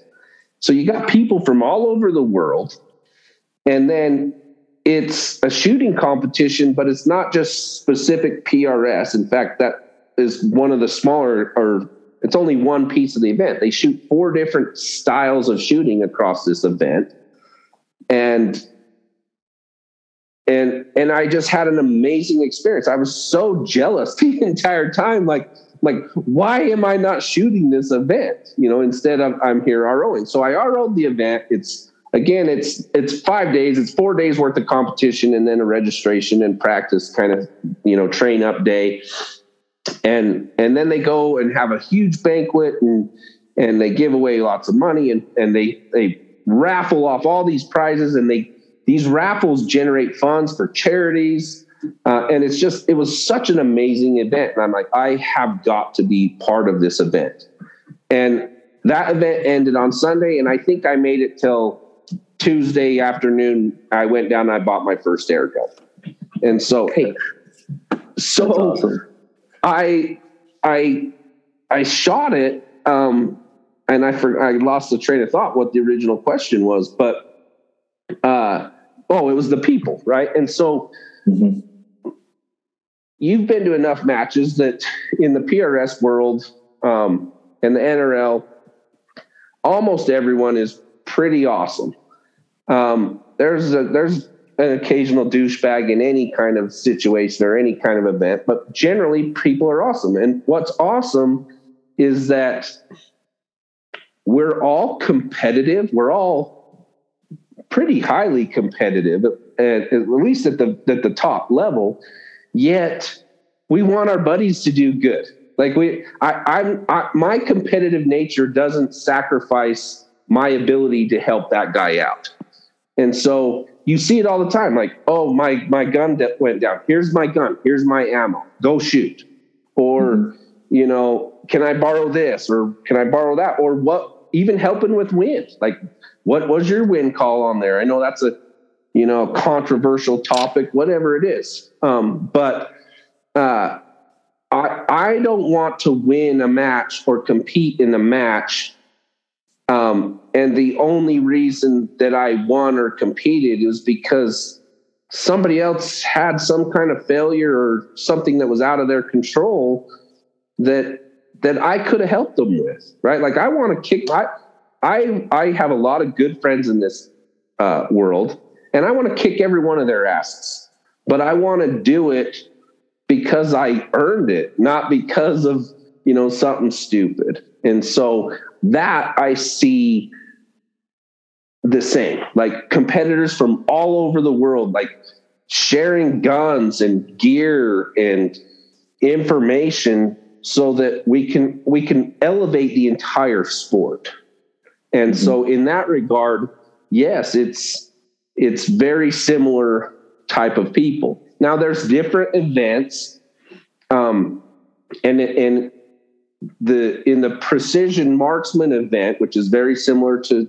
So you got people from all over the world. And then it's a shooting competition, but it's not just specific PRS. In fact, that is one of the smaller, or it's only one piece of the event. They shoot four different styles of shooting across this event. And and and I just had an amazing experience. I was so jealous the entire time. Like, like, why am I not shooting this event? You know, instead of I'm here ROing. So I RO'd the event. It's again, it's it's five days. It's four days worth of competition and then a registration and practice kind of you know train up day. And and then they go and have a huge banquet and and they give away lots of money and and they they raffle off all these prizes and they these raffles generate funds for charities. Uh, and it's just, it was such an amazing event. And I'm like, I have got to be part of this event. And that event ended on Sunday. And I think I made it till Tuesday afternoon. I went down and I bought my first air gun. And so, hey, so awesome. I, I, I shot it. Um, and I, for, I lost the train of thought what the original question was, but uh, oh, it was the people, right? And so mm-hmm. you've been to enough matches that in the PRS world um, and the NRL, almost everyone is pretty awesome. Um, there's a, there's an occasional douchebag in any kind of situation or any kind of event, but generally people are awesome. And what's awesome is that we're all competitive. We're all pretty highly competitive, at, at least at the at the top level. Yet we want our buddies to do good. Like we, I, I'm, I, my competitive nature doesn't sacrifice my ability to help that guy out. And so you see it all the time. Like, oh, my my gun that went down. Here's my gun. Here's my ammo. Go shoot. Or mm-hmm. you know, can I borrow this? Or can I borrow that? Or what? Even helping with wind. Like what was your win call on there? I know that's a you know controversial topic, whatever it is. Um, but uh, I, I don't want to win a match or compete in a match. Um, and the only reason that I won or competed is because somebody else had some kind of failure or something that was out of their control that that I could have helped them with, right? Like I want to kick. I I I have a lot of good friends in this uh, world, and I want to kick every one of their asses. But I want to do it because I earned it, not because of you know something stupid. And so that I see the same, like competitors from all over the world, like sharing guns and gear and information so that we can we can elevate the entire sport. And mm-hmm. so in that regard yes it's it's very similar type of people. Now there's different events um and and the in the precision marksman event which is very similar to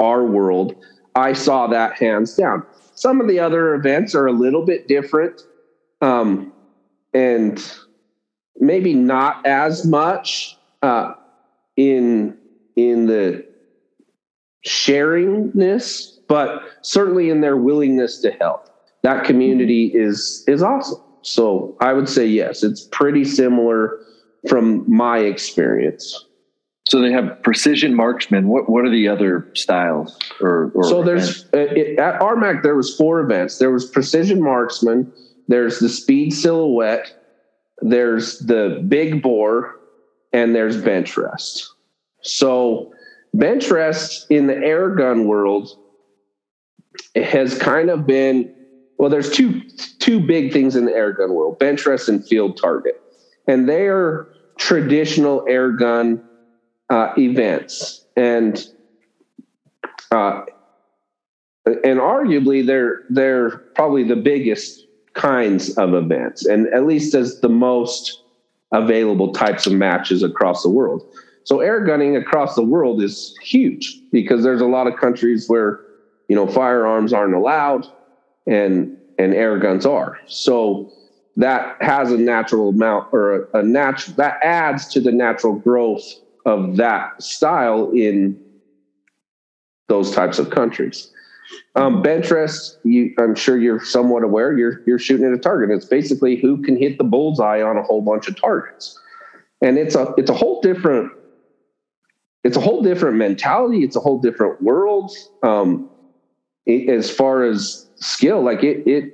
our world i saw that hands down some of the other events are a little bit different um and maybe not as much uh, in in the sharingness, but certainly in their willingness to help. That community is is awesome. So I would say yes, it's pretty similar from my experience. So they have precision marksmen. What what are the other styles? Or, or so there's uh, it, at RMAC there was four events. There was precision marksman. There's the speed silhouette there's the big bore, and there's bench rest. So, bench rest in the air gun world has kind of been well. There's two two big things in the air gun world: bench rest and field target, and they are traditional air gun uh, events, and uh, and arguably they're they're probably the biggest kinds of events, and at least as the most available types of matches across the world. So air gunning across the world is huge because there's a lot of countries where you know firearms aren't allowed and and air guns are. So that has a natural amount or a, a natural that adds to the natural growth of that style in those types of countries. Um, bench rest, you, I'm sure you're somewhat aware. You're you're shooting at a target. It's basically who can hit the bullseye on a whole bunch of targets, and it's a it's a whole different it's a whole different mentality. It's a whole different world um, it, as far as skill. Like it it.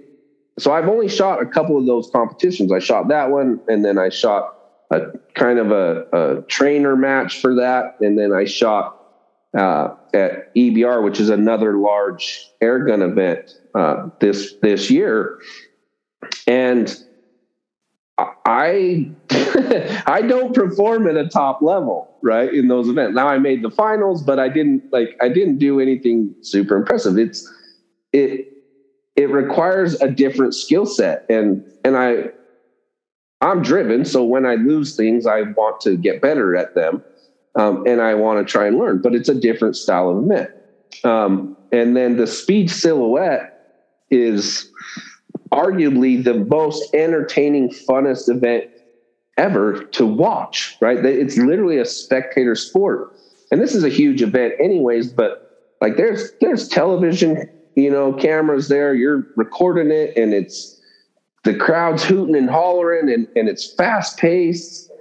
So I've only shot a couple of those competitions. I shot that one, and then I shot a kind of a, a trainer match for that, and then I shot uh, at EBR, which is another large airgun event uh, this this year, and I I don't perform at a top level, right? In those events. Now I made the finals, but I didn't like I didn't do anything super impressive. It's it it requires a different skill set, and and I I'm driven, so when I lose things, I want to get better at them um, and I want to try and learn. But it's a different style of event. Um, and then the speed silhouette is arguably the most entertaining, funnest event ever to watch. Right? It's literally a spectator sport, and this is a huge event, anyways. But like, there's there's television, you know, cameras there. You're recording it, and it's the crowd's hooting and hollering, and and it's fast paced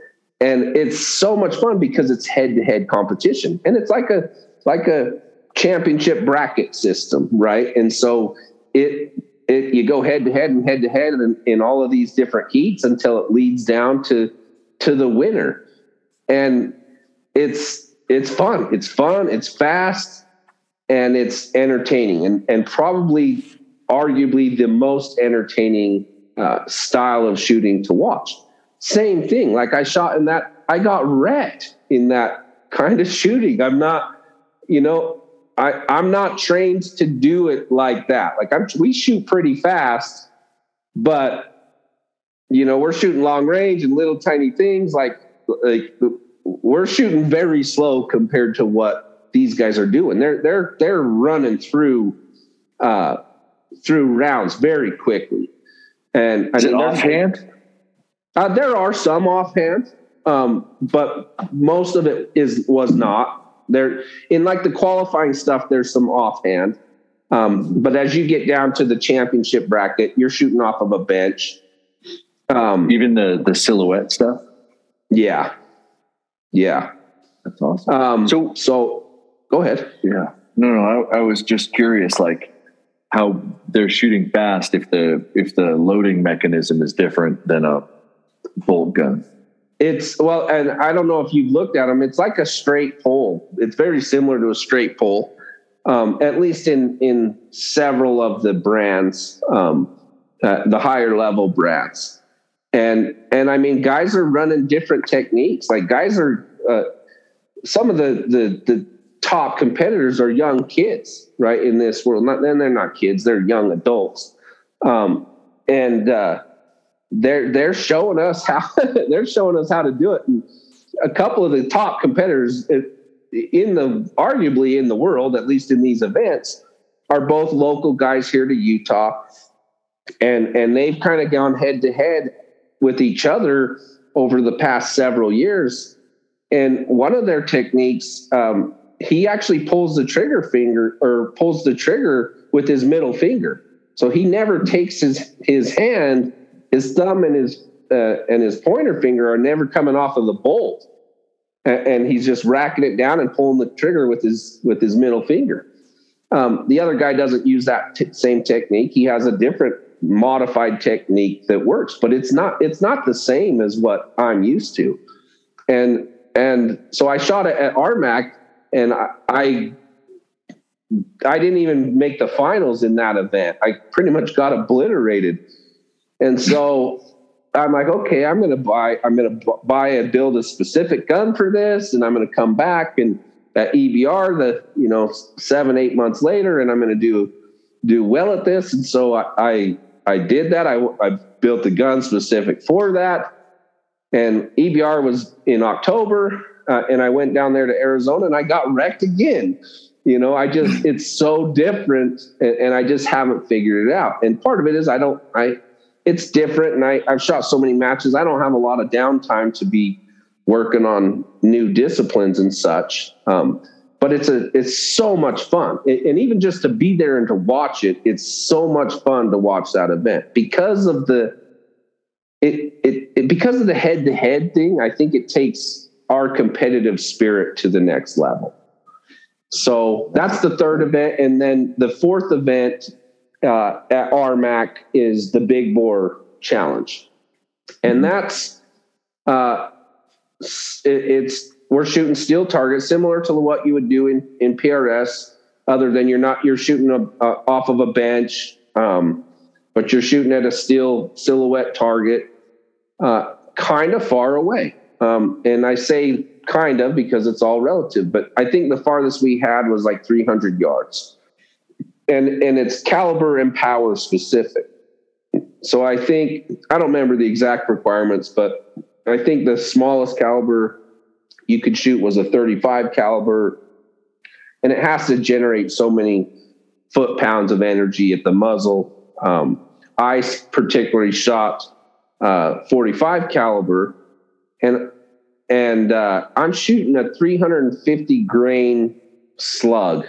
and it's so much fun because it's head to head competition. And it's like a like a championship bracket system right? And so it it you go head to head and head to head in, in all of these different heats until it leads down to to the winner. And it's it's fun. It's fun it's fast and it's entertaining and and probably arguably the most entertaining uh, style of shooting to watch same thing. Like I shot in that, I got wrecked in that kind of shooting. I'm not, you know, I, I'm not trained to do it like that. Like I'm, we shoot pretty fast, but you know, we're shooting long range and little tiny things. Like, like we're shooting very slow compared to what these guys are doing. They're they're they're running through uh, through rounds very quickly. And is I mean, offhand? Uh, there are some offhand, um, but most of it is was not there. In like the qualifying stuff, there's some offhand, um, but as you get down to the championship bracket, you're shooting off of a bench. Um, Even the the silhouette stuff. Yeah, yeah, that's awesome. Um, so so go ahead. Yeah, no, no, I, I was just curious, like how they're shooting fast if the if the loading mechanism is different than a bolt gun. It's well, and I don't know if you've looked at them. It's like a straight pull. It's very similar to a straight pull, um, at least in in several of the brands, um, uh, the higher level brands. And and I mean, guys are running different techniques. Like guys are uh, some of the the the top competitors are young kids, right? In this world, not then they're not kids; they're young adults, um, and uh, they're they're showing us how they're showing us how to do it. And a couple of the top competitors in the arguably in the world, at least in these events, are both local guys here to Utah, and and they've kind of gone head to head with each other over the past several years. And one of their techniques, um, he actually pulls the trigger finger or pulls the trigger with his middle finger. So he never takes his his hand, his thumb and his uh, and his pointer finger are never coming off of the bolt, and, and he's just racking it down and pulling the trigger with his with his middle finger. Um, the other guy doesn't use that t- same technique. He has a different modified technique that works, but it's not it's not the same as what I'm used to. And and so I shot it at RMAC and I, I I didn't even make the finals in that event. I pretty much got obliterated. And so I'm like, okay, I'm going to buy, I'm going to buy and build a specific gun for this. And I'm going to come back and at EBR the, you know, seven, eight months later, and I'm going to do, do well at this. And so I, I, I did that. I, I built the gun specific for that. And EBR was in October uh, and I went down there to Arizona and I got wrecked again. You know, I just it's so different, and, and, I just haven't figured it out. And part of it is I don't I it's different, and I I've shot so many matches. I don't have a lot of downtime to be working on new disciplines and such. Um, but it's a it's so much fun, it, and even just to be there and to watch it, it's so much fun to watch that event because of the it, it, it because of the head to head thing. I think it takes our competitive spirit to the next level. So that's the third event. And then the fourth event uh, at RMAC is the Big Bore Challenge. And that's, uh, it, it's, we're shooting steel targets similar to what you would do in, in PRS, other than you're not, you're shooting a, uh, off of a bench, um, but you're shooting at a steel silhouette target, uh, kind of far away. Um, and I say kind of because it's all relative, but I think the farthest we had was like 300 yards. And, and it's caliber and power specific. So I think, I don't remember the exact requirements, but I think the smallest caliber you could shoot was a 35 caliber. And it has to generate so many foot pounds of energy at the muzzle. Um, I particularly shot uh, 45 caliber and and uh, I'm shooting a 350 grain slug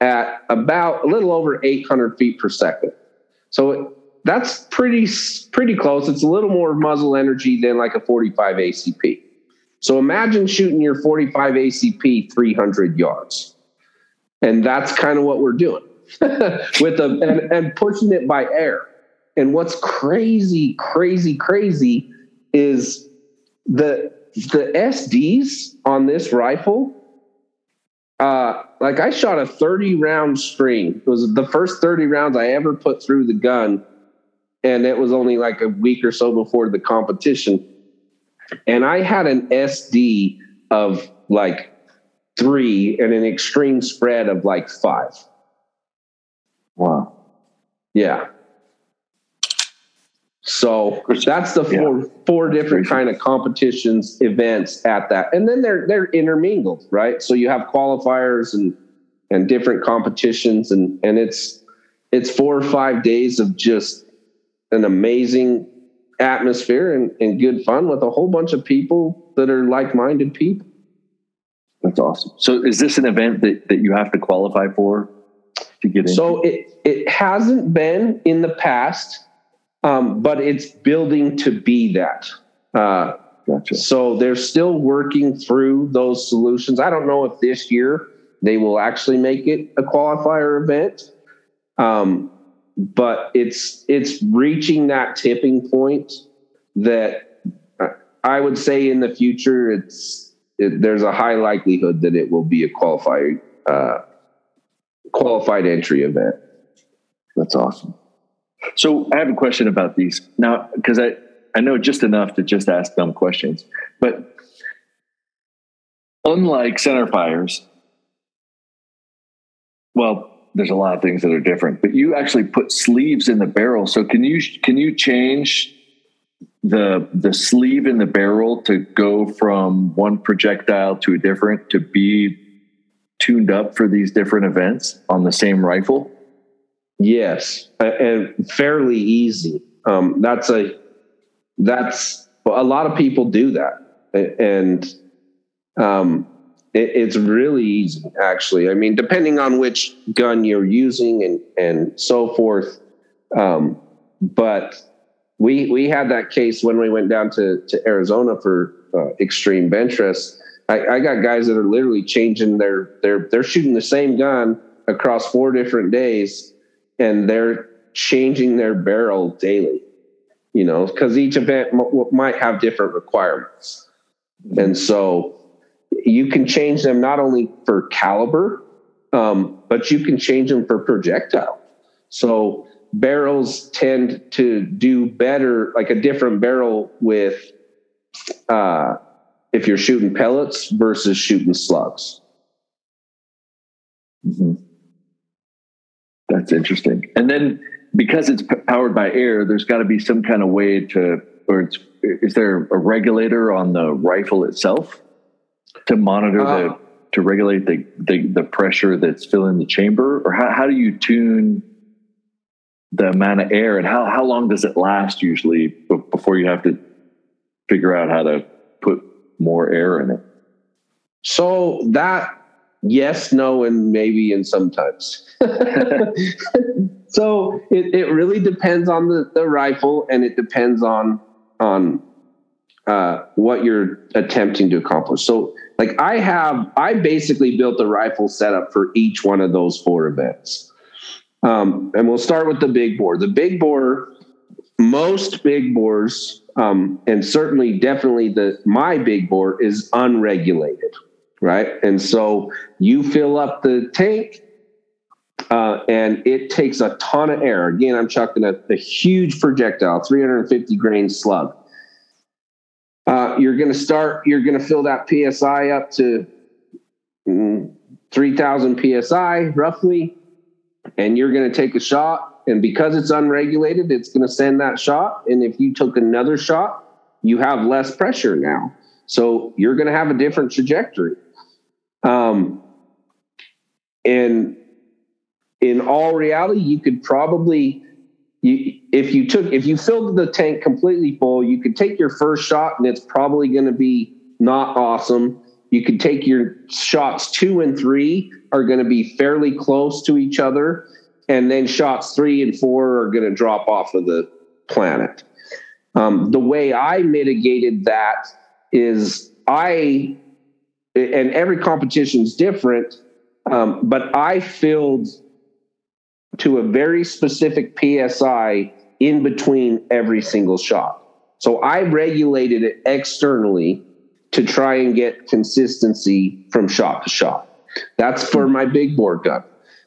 at about a little over 800 feet per second. So that's pretty pretty close. It's a little more muzzle energy than like a 45 ACP. So imagine shooting your 45 ACP 300 yards, and that's kind of what we're doing with the and, and pushing it by air. And what's crazy, crazy, crazy is the the SDs on this rifle. Uh, like I shot a 30 round string. It was the first 30 rounds I ever put through the gun. And it was only like a week or so before the competition. And I had an SD of like three and an extreme spread of like five. Wow. Yeah. So that's the four yeah. four different kind of competitions events at that, and then they're they're intermingled, right? So you have qualifiers and and different competitions, and and it's it's four or five days of just an amazing atmosphere and, and good fun with a whole bunch of people that are like-minded people. That's awesome. So is this an event that, that you have to qualify for to get in? So it, it hasn't been in the past, um, but it's building to be that. Uh, gotcha. So they're still working through those solutions. I don't know if this year they will actually make it a qualifier event. Um, but it's it's reaching that tipping point that I would say in the future it's it, there's a high likelihood that it will be a qualified uh, qualified entry event. That's awesome. So I have a question about these now because I I know just enough to just ask dumb questions, but unlike center fires, well, there's a lot of things that are different, but you actually put sleeves in the barrel. So can you can you change the the sleeve in the barrel to go from one projectile to a different to be tuned up for these different events on the same rifle? Yes, and fairly easy. Um, that's a that's a lot of people do that, and um, it, it's really easy, actually. I mean, depending on which gun you're using and and so forth. Um, but we we had that case when we went down to to Arizona for uh, extreme bench rest. I, I got guys that are literally changing their they're they're shooting the same gun across four different days, and they're changing their barrel daily. You know, because each event might have different requirements, and so you can change them not only for caliber, um, but you can change them for projectile. So barrels tend to do better, like a different barrel with uh, if you're shooting pellets versus shooting slugs. Mm-hmm. That's interesting. And then because it's powered by air, there's got to be some kind of way to, or it's, is there a regulator on the rifle itself? to monitor uh, the to regulate the, the, the pressure that's filling the chamber or how, how do you tune the amount of air and how, how long does it last usually before you have to figure out how to put more air in it so that yes no and maybe and sometimes so it, it really depends on the, the rifle and it depends on on uh, what you're attempting to accomplish so like I have, I basically built a rifle setup for each one of those four events. Um, and we'll start with the big bore. The big bore, most big bores, um, and certainly definitely the my big bore is unregulated, right? And so you fill up the tank, uh, and it takes a ton of air. Again, I'm chucking a, a huge projectile, 350 grain slug. Uh, you're going to start, you're going to fill that PSI up to mm, 3000 PSI roughly, and you're going to take a shot. And because it's unregulated, it's going to send that shot. And if you took another shot, you have less pressure now. So you're going to have a different trajectory. Um, and in all reality, you could probably you, if you took if you filled the tank completely full, you could take your first shot and it's probably going to be not awesome. You could take your shots two and three are going to be fairly close to each other, and then shots three and four are going to drop off of the planet. Um, the way I mitigated that is I, and every competition is different, um, but I filled to a very specific PSI in between every single shot. So I regulated it externally to try and get consistency from shot to shot. That's for my big bore gun.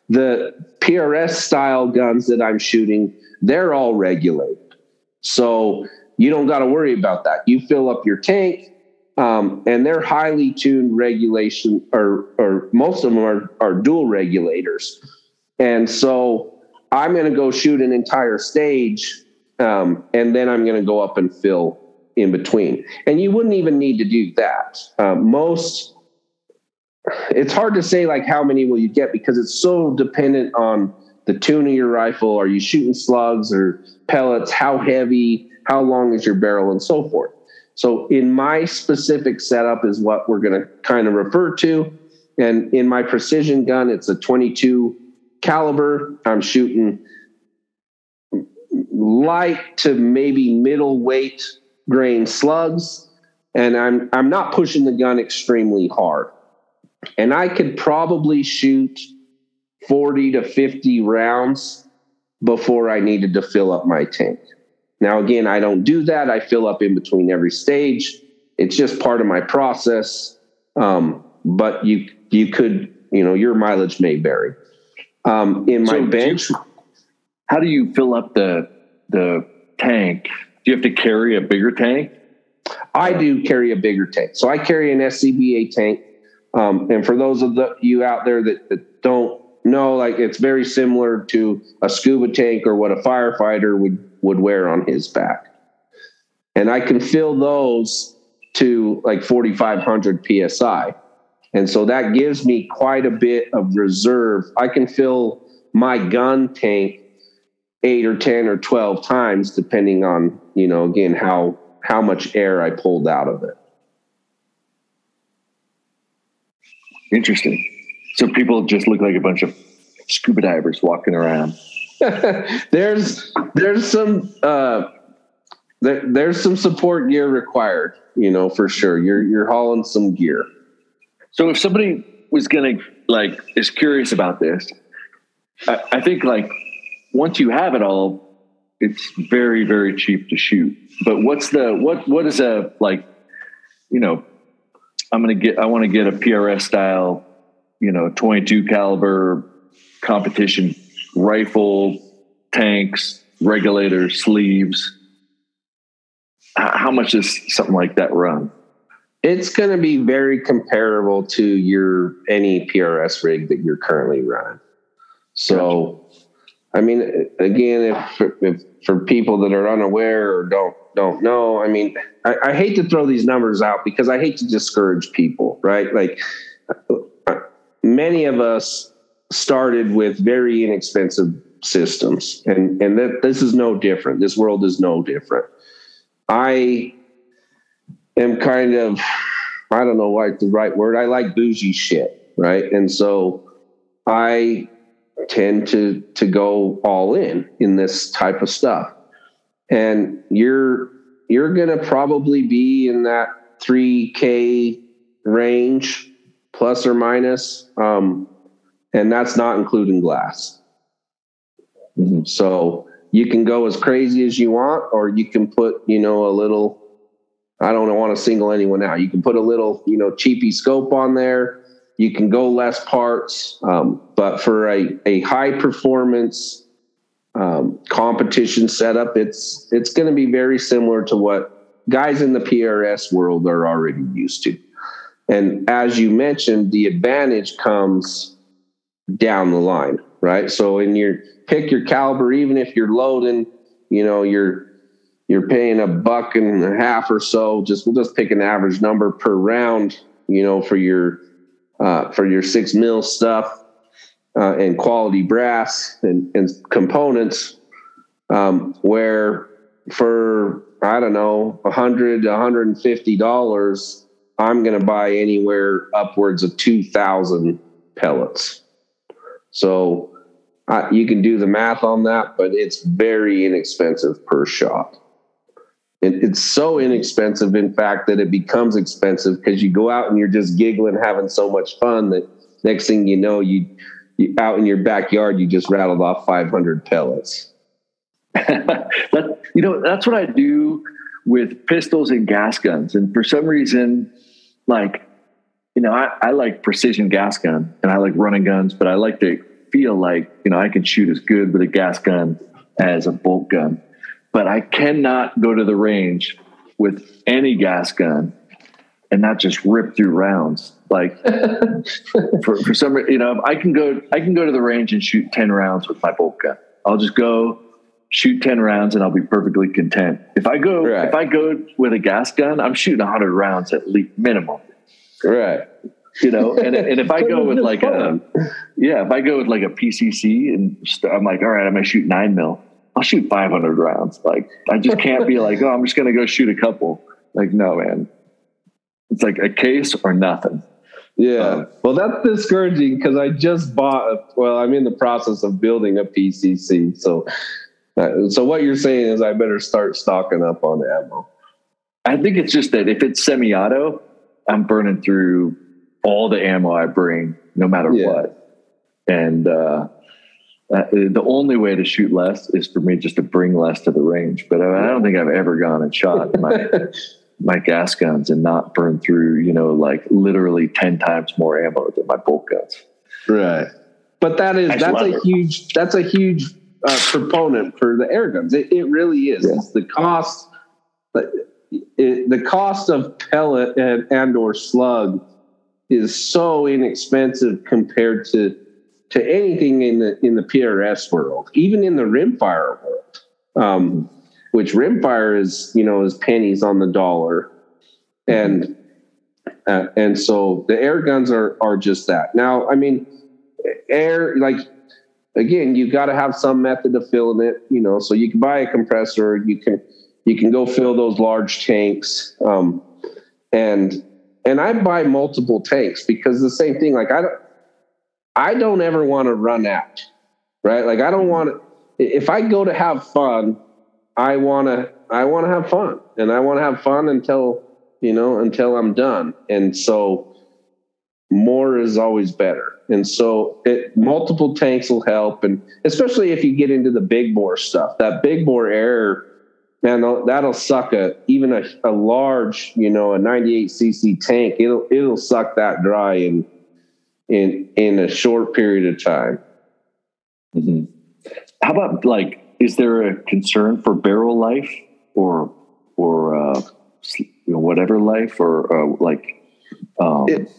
The PRS style guns that I'm shooting, they're all regulated. So you don't got to worry about that. You fill up your tank, um, and they're highly tuned regulation, or, or most of them are, are dual regulators. And so I'm going to go shoot an entire stage, um, and then I'm going to go up and fill in between. And you wouldn't even need to do that. Uh, most, it's hard to say like how many will you get because it's so dependent on the tune of your rifle. Are you shooting slugs or pellets? How heavy? how long is your barrel, and so forth. So in my specific setup is what we're going to kind of refer to. And in my precision gun, it's a 22 caliber. I'm shooting light to maybe middle weight grain slugs. And I'm I'm not pushing the gun extremely hard. And I could probably shoot 40 to 50 rounds before I needed to fill up my tank. Now, again, I don't do that. I fill up in between every stage. It's just part of my process. Um, but you you could, you know, your mileage may vary. Um, in my so bench, you, how do you fill up the the tank? Do you have to carry a bigger tank? I do carry a bigger tank. So I carry an SCBA tank. Um, and for those of the, you out there that, that don't know, like it's very similar to a scuba tank or what a firefighter would would wear on his back. And I can fill those to like 4,500 psi. And so that gives me quite a bit of reserve. I can fill my gun tank eight or 10 or 12 times, depending on, you know, again, how, how much air I pulled out of it. Interesting. So people just look like a bunch of scuba divers walking around. there's there's some uh, there, there's some support gear required, you know, for sure. You're you're hauling some gear. So if somebody was gonna like is curious about this, I, I think like once you have it all, it's very very cheap to shoot. But what's the what what is a like, you know, I'm gonna get I want to get a PRS style, you know, 22 caliber competition rifle, tanks, regulators, sleeves. How much does something like that run? It's going to be very comparable to your any PRS rig that you're currently running. So, gotcha. I mean, again, if, if for people that are unaware or don't don't know, I mean, I, I hate to throw these numbers out because I hate to discourage people, right? Like uh, many of us started with very inexpensive systems. And and that this is no different. This world is no different. I am kind of i don't know why the right word i like bougie shit right? And so i tend to to go all in in this type of stuff. And you're you're going to probably be in that 3k range plus or minus. Um, and that's not including glass. Mm-hmm. So you can go as crazy as you want, or you can put, you know, a little. I don't want to single anyone out. You can put a little, you know, cheapy scope on there. You can go less parts, um, but for a, a high performance um, competition setup, it's it's going to be very similar to what guys in the PRS world are already used to. And as you mentioned, the advantage comes down the line, right? So in your pick your caliber, even if you're loading, you know, you're you're paying a buck and a half or so. Just we'll just pick an average number per round, you know, for your uh, for your six mil stuff uh, and quality brass and, and components. Um, where for I don't know, a hundred, a hundred and fifty dollars, I'm going to buy anywhere upwards of two thousand pellets. So uh, you can do the math on that, but it's very inexpensive per shot. It, it's so inexpensive, in fact, that it becomes expensive because you go out and you're just giggling, having so much fun that next thing you know, you, you out in your backyard, you just rattled off 500 pellets. that, you know, that's what I do with pistols and gas guns. And for some reason, like you know, I, I like precision gas gun and I like running guns, but I like to feel like, you know, I can shoot as good with a gas gun as a bolt gun. But I cannot go to the range with any gas gun and not just rip through rounds. Like for, for some, you know, I can go, I can go to the range and shoot 10 rounds with my bolt gun. I'll just go shoot 10 rounds and I'll be perfectly content. If I go, right. if I go with a gas gun, I'm shooting hundred rounds at least minimum. Right. You know, and, and if I go with like a, yeah, if I go with like a PCC and i I'm like, all right, I'm going to shoot nine mil, I'll shoot 500 rounds. Like I just can't be like, oh, I'm just gonna go shoot a couple. Like no, man. It's like a case or nothing. Yeah. Um, well, that's discouraging because I just bought. Well, I'm in the process of building a PCC. So, uh, so what you're saying is I better start stocking up on ammo. I think it's just that if it's semi-auto, I'm burning through all the ammo I bring, no matter yeah. what. And uh, uh, the only way to shoot less is for me just to bring less to the range. But I, I don't think I've ever gone and shot my my gas guns and not burn through, you know, like literally ten times more ammo than my bolt guns. Right. But that is that's a huge that's a huge uh, proponent for the air guns. It, it really is. Yeah. It's the cost. It, the cost of pellet and, and or slug is so inexpensive compared to to anything in the in the PRS world, even in the rimfire world, um, which rimfire is you know is pennies on the dollar, and uh, and so the air guns are are just that. Now, I mean, air like again, you've got to have some method of filling it. You know, so you can buy a compressor, you can you can go fill those large tanks, um, and and I buy multiple tanks because the same thing. Like I don't I don't ever want to run out, right? Like I don't want to. If I go to have fun, I want to. I want to have fun, and I want to have fun until you know until I'm done. And so more is always better. And so it, multiple tanks will help, and especially if you get into the big bore stuff, that big bore air, man, that'll suck a even a, a large, you know, a 98 cc tank. It'll it'll suck that dry in in in a short period of time. Mm-hmm. How about like, is there a concern for barrel life or or uh, you know, whatever life or uh, like? Um, it,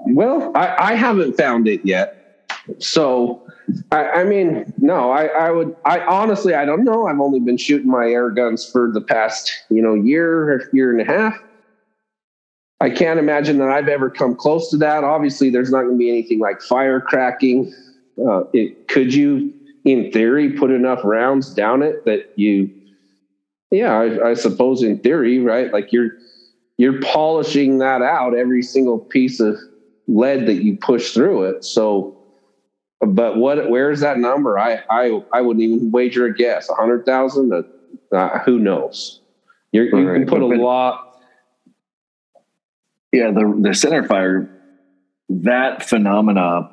well, I, I haven't found it yet, so I, I, mean, no, I, I would, I honestly, I don't know. I've only been shooting my air guns for the past, you know, year, year and a half. I can't imagine that I've ever come close to that. Obviously, there's not going to be anything like fire cracking. Uh, it, could you, in theory, put enough rounds down it that you, yeah, I, I suppose in theory, right? Like you're you're polishing that out every single piece of lead that you push through it. So, but what? Where's that number? I I I wouldn't even wager a guess. A hundred thousand? Uh, who knows? You're, you can put a lot yeah, the the center fire, that phenomena,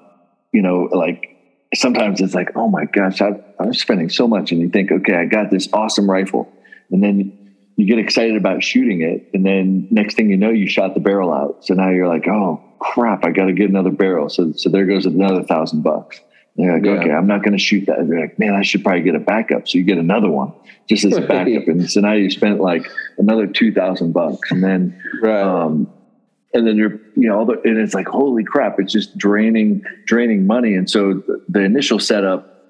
you know, like sometimes it's like, oh my gosh, I, I'm spending so much, and you think, okay, I got this awesome rifle, and then you get excited about shooting it, and then next thing you know, you shot the barrel out. So now you're like, oh crap, I got to get another barrel. So so there goes another thousand bucks. You're like, yeah. okay, I'm not going to shoot that. You're like, man, I should probably get a backup. So you get another one just as a backup, and so now you spent like another two thousand bucks, and then right. um, and then you're you know all the, and it's like holy crap it's just draining draining money and so the, the initial setup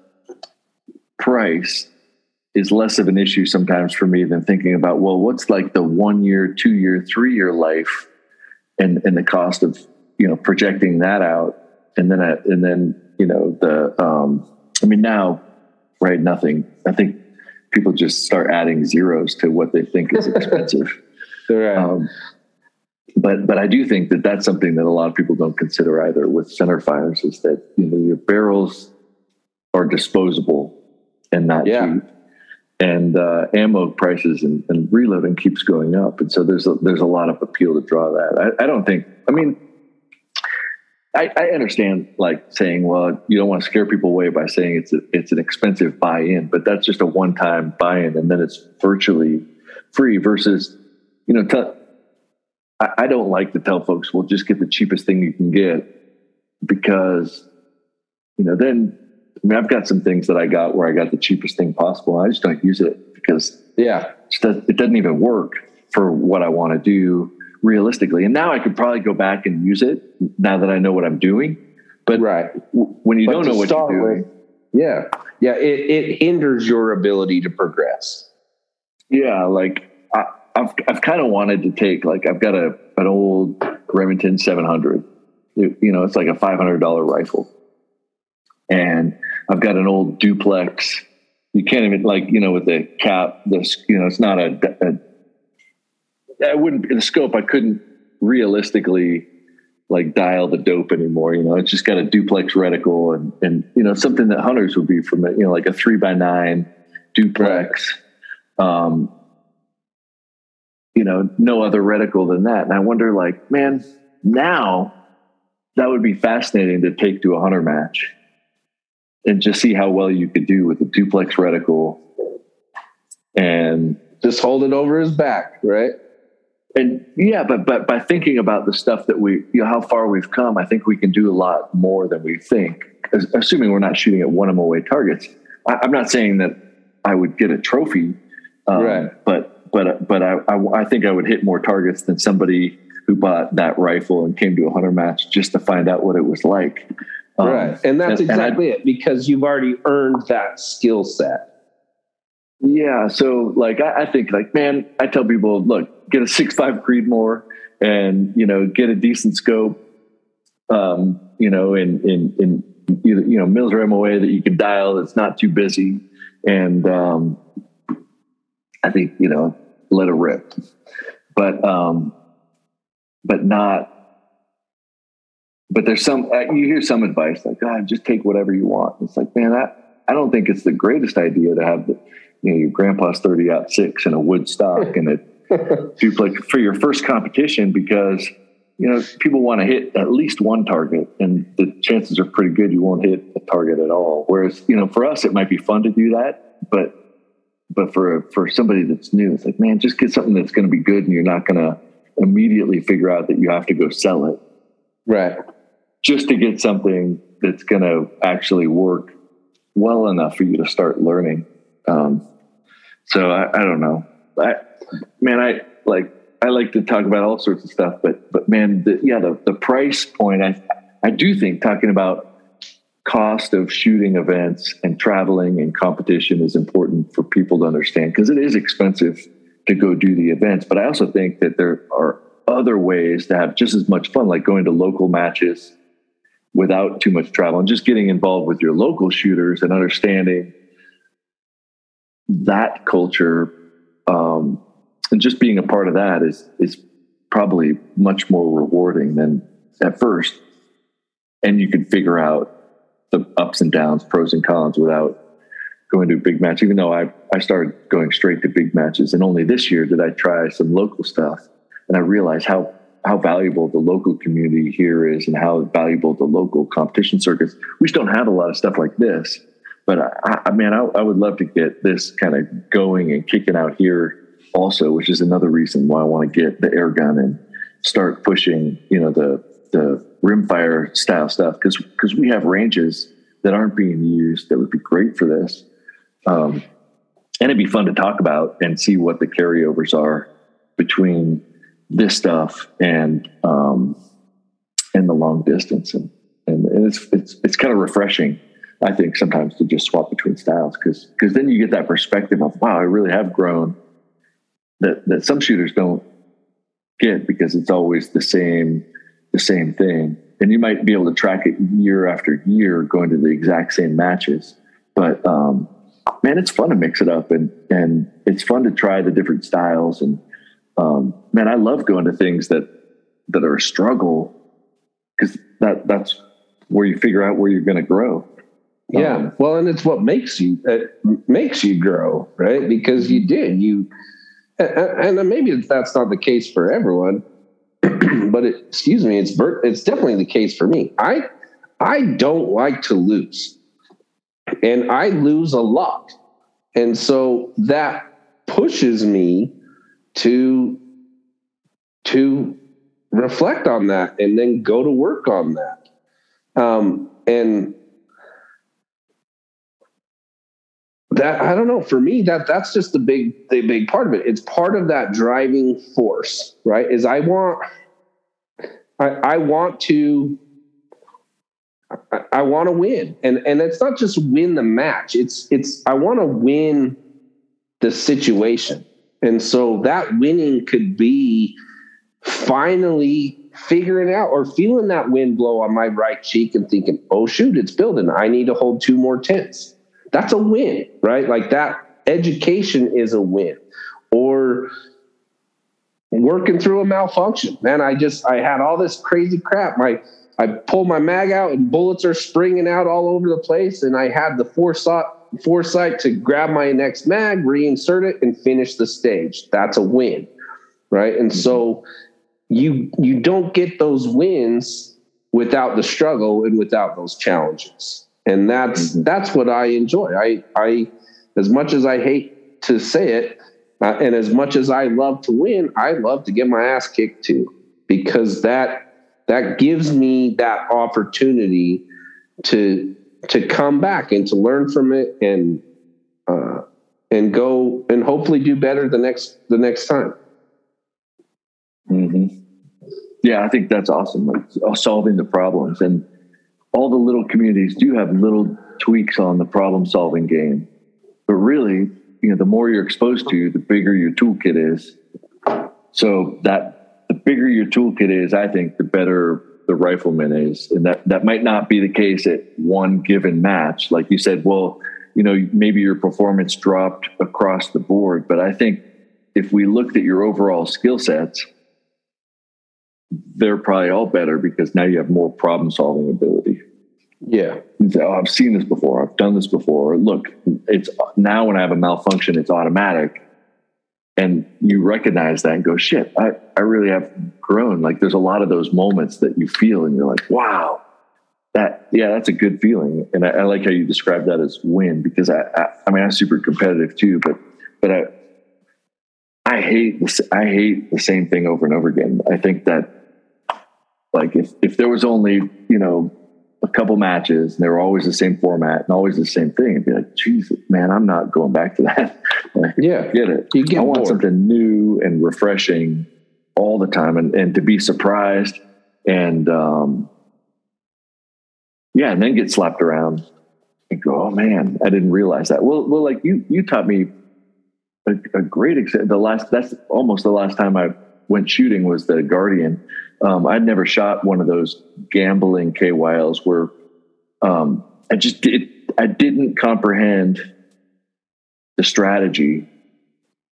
price is less of an issue sometimes for me than thinking about well what's like the one year two year three year life and and the cost of you know projecting that out and then I, and then you know the um i mean now right nothing i think people just start adding zeros to what they think is expensive right. Um, but but I do think that that's something that a lot of people don't consider either with center fires is that you know your barrels are disposable and not yeah. cheap, and uh, ammo prices and, and, reloading keeps going up, and so there's a, there's a lot of appeal to draw that. I, I don't think. I mean, I, I, understand like saying, well, you don't want to scare people away by saying it's a, it's an expensive buy-in, but that's just a one-time buy-in, and then it's virtually free. Versus, you know, t- I, I don't like to tell folks, well, just get the cheapest thing you can get because, you know, then I mean, I've got some things that I got where I got the cheapest thing possible. I just don't use it because, yeah, it doesn't even work for what I want to do realistically. And now I could probably go back and use it now that I know what I'm doing. But right. when you but don't know what you're doing, with, yeah, yeah, it, it hinders your ability to progress. Yeah, like I've I've kind of wanted to take like I've got a an old Remington 700. you know, it's like a $500 rifle, and I've got an old duplex, you can't even like you know with the cap this you know it's not a, a I wouldn't the scope I couldn't realistically like dial the dope anymore. You know, it's just got a duplex reticle and and you know something that hunters would be from it. You know, like a three by nine duplex. Um, you know, no other reticle than that. And I wonder, like, man, now that would be fascinating to take to a hunter match and just see how well you could do with a duplex reticle and just hold it over his back, right? And yeah, but but by thinking about the stuff that we, you know, how far we've come, I think we can do a lot more than we think. Assuming we're not shooting at one MOA targets. I, am not saying that I would get a trophy, um, right? But but but I, I I think I would hit more targets than somebody who bought that rifle and came to a hunter match just to find out what it was like. Um, right. And that's and, exactly and it because you've already earned that skill set. Yeah. So like, I, I, think like, man, I tell people, look, get a six, five Creedmoor and, you know, get a decent scope, um, you know, in, in, in either, you know, mils or MOA that you can dial that's not too busy. And, um, I think, you know, let it rip, but, um, but not but there's some uh, you hear some advice like god just take whatever you want. It's like man i i don't think it's the greatest idea to have the you know your grandpa's 30 aught six and a wood stock and a duplex for your first competition because you know people want to hit at least one target and the chances are pretty good you won't hit a target at all. Whereas you know for us it might be fun to do that but but for for somebody that's new it's like man just get something that's going to be good and you're not going to immediately figure out that you have to go sell it. Right just to get something that's going to actually work well enough for you to start learning. Um, so I, I, don't know. I, man, I like, I like to talk about all sorts of stuff, but, but man, the, yeah, the, the price point, I, I do think talking about cost of shooting events and traveling and competition is important for people to understand because it is expensive to go do the events. But I also think that there are other ways to have just as much fun, like going to local matches without too much travel and just getting involved with your local shooters and understanding that culture um, and just being a part of that is is probably much more rewarding than at first. And you can figure out the ups and downs pros and cons without going to a big match. Even though i i started going straight to big matches and only this year did i try some local stuff and i realized how how valuable the local community here is and how valuable the local competition circuits. We just don't have a lot of stuff like this. But I, I mean, I, I would love to get this kind of going and kicking out here also, which is another reason why I want to get the air gun and start pushing, you know, the the rimfire style stuff because because we have ranges that aren't being used that would be great for this. Um, and it'd be fun to talk about and see what the carryovers are between this stuff and um, and the long distance. And, and it's it's it's kind of refreshing I think sometimes to just swap between styles because because then you get that perspective of wow I really have grown that that some shooters don't get because it's always the same the same thing. And you might be able to track it year after year going to the exact same matches but um, man it's fun to mix it up and and it's fun to try the different styles and um, man, I love going to things that that are a struggle because that that's where you figure out where you're going to grow. Yeah, um, well, and it's what makes you it makes you grow, right? Because you did you, and, and maybe that's not the case for everyone, but it, excuse me, it's it's definitely the case for me. I I don't like to lose, and I lose a lot, and so that pushes me to to reflect on that and then go to work on that. Um, and that i don't know for me that that's just the big the big part of it. It's part of that driving force right? Is i want i, I want to I, I want to win. And and it's not just win the match. It's it's i want to win the situation and so that winning could be finally figuring out or feeling that wind blow on my right cheek and thinking, oh, shoot, it's building. I need to hold two more tenths. that's a win, right? Like that education is a win. Or working through a malfunction. Man, I just I had all this crazy crap. My I pulled my mag out and bullets are springing out all over the place, and I had the foresight foresight to grab my next mag, reinsert it, and finish the stage. That's a win, right? And mm-hmm. so you you don't get those wins without the struggle and without those challenges. And that's mm-hmm. that's what I enjoy. I I as much as I hate to say it, uh, and as much as I love to win, I love to get my ass kicked too, because that that gives me that opportunity to to come back and to learn from it and uh, and go and hopefully do better the next the next time. Mm-hmm. Yeah, I think that's awesome. Like uh, solving the problems and all the little communities do have little tweaks on the problem solving game, but really, you know, the more you're exposed to, the bigger your toolkit is. So that the bigger your toolkit is, I think, the better the rifleman is, and that that might not be the case at one given match. Like you said, well, you know, maybe your performance dropped across the board, but I think if we looked at your overall skill sets, they're probably all better because now you have more problem solving ability. Yeah. Say, oh, uh, I've seen this before. I've done this before. Look, it's now when I have a malfunction, it's automatic and you recognize that and go shit I, I really have grown. Like there's a lot of those moments that you feel and you're like wow that yeah that's a good feeling. And i, I like how you describe that as win because I, I, I mean i'm super competitive too but but i i hate this i hate the same thing over and over again. I think that like if if there was only you know a couple matches and they were always the same format and always the same thing and be like, Jesus, man, I'm not going back to that. like, yeah. Get it. You get I want bored. something new and refreshing all the time and, and to be surprised and um yeah, and then get slapped around and go, oh man, I didn't realize that. Well, well, like you, you taught me a, a great example. The last, that's almost the last time I went shooting was the Guardian um, I'd never shot one of those gambling KYLs where um, I just did, I didn't comprehend the strategy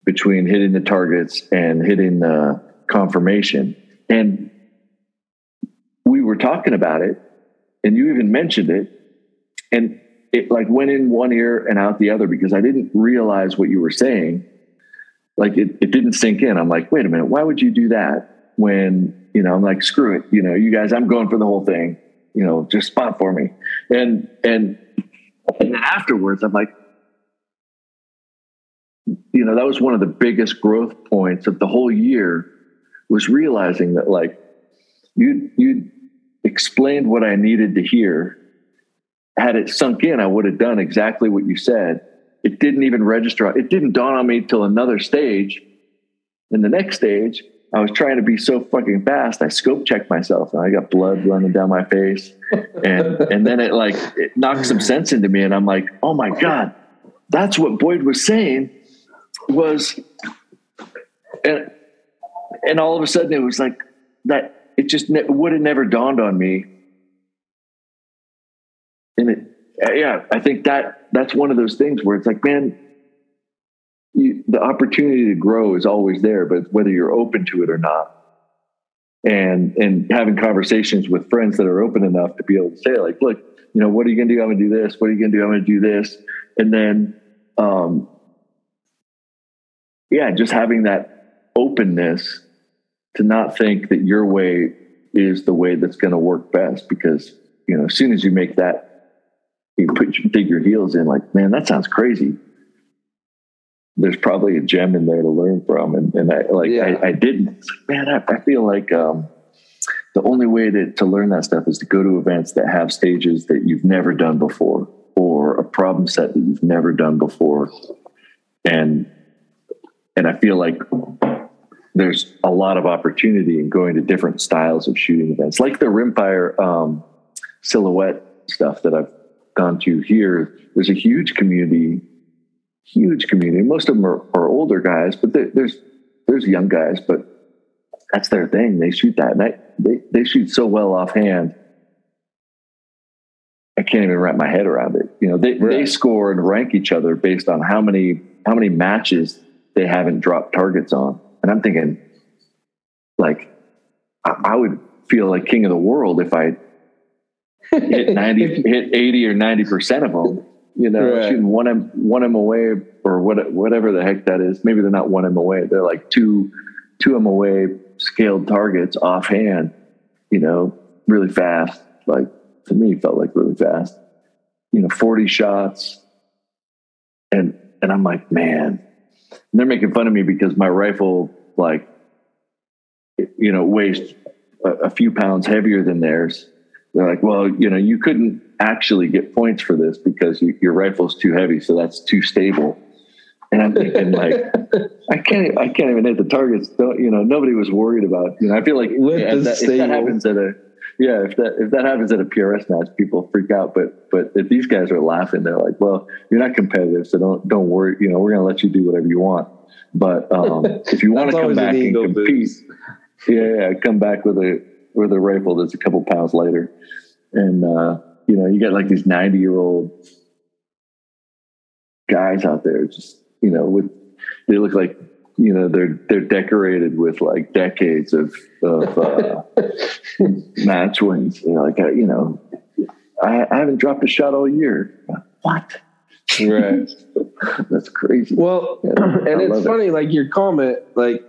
between hitting the targets and hitting the confirmation. And we were talking about it, and you even mentioned it, and it like went in one ear and out the other because I didn't realize what you were saying. Like it, it didn't sink in. I'm like, wait a minute, why would you do that when you know, I'm like, screw it. You know, you guys, I'm going for the whole thing. You know, just spot for me. And and and afterwards, I'm like, you know, that was one of the biggest growth points of the whole year was realizing that like you you explained what I needed to hear. Had it sunk in, I would have done exactly what you said. It didn't even register. It didn't dawn on me till another stage. In the next stage, I was trying to be so fucking fast. I scope checked myself and I got blood running down my face. And and then it like it knocked some sense into me and I'm like, "Oh my god. That's what Boyd was saying was and and all of a sudden it was like that it just ne- would have never dawned on me. Yeah, I think that that's one of those things where it's like, man, you, the opportunity to grow is always there, but whether you're open to it or not. And and having conversations with friends that are open enough to be able to say, like, look, you know, what are you gonna do? I'm gonna do this. What are you gonna do? I'm gonna do this. And then um yeah, just having that openness to not think that your way is the way that's going to work best because you know as soon as you make that you put dig your heels in like man that sounds crazy there's probably a gem in there to learn from. And, and I like, yeah. I, I, didn't, man, I, I feel like, um, the only way to, to learn that stuff is to go to events that have stages that you've never done before or a problem set that you've never done before. And, and I feel like there's a lot of opportunity in going to different styles of shooting events, like the rimfire um, silhouette stuff that I've gone to here. There's a huge community huge community. Most of them are, are older guys, but there's there's young guys, but that's their thing. They shoot that, and they they shoot so well offhand. I, can't even wrap my head around it. You know, they, right. they score and rank each other based on how many how many matches they haven't dropped targets on. And I'm thinking, like, I, I would feel like king of the world if I hit 90, hit 80 or 90 percent of them. You know, right. shooting one M one M away or what whatever the heck that is. Maybe they're not one M away. They're like two two M away scaled targets offhand. You know, really fast. Like to me, felt like really fast. You know, forty shots, and and I'm like, man, and they're making fun of me because my rifle, like, you know, weighs a, a few pounds heavier than theirs. They're like, well, you know, you couldn't actually get points for this because you, your rifle's too heavy, so that's too stable. And I'm thinking, like, I can't, I can't even hit the targets. Don't, you know, nobody was worried about. You know, I feel like yeah, if, that, if that happens at a, yeah, if that if that happens at a PRS match, people freak out. But but if these guys are laughing, they're like, well, you're not competitive, so don't don't worry. You know, we're gonna let you do whatever you want. But um, if you want to come back and compete, boost. yeah, yeah, come back with a with a rifle that's a couple pounds lighter, and uh, you know, you got like these ninety year old guys out there, just you know, with they look like you know they're they're decorated with like decades of of uh, match wins. You know, like uh, you know, I, I haven't dropped a shot all year. What? Right. That's crazy. Well, yeah, and it's funny, it. like your comment, like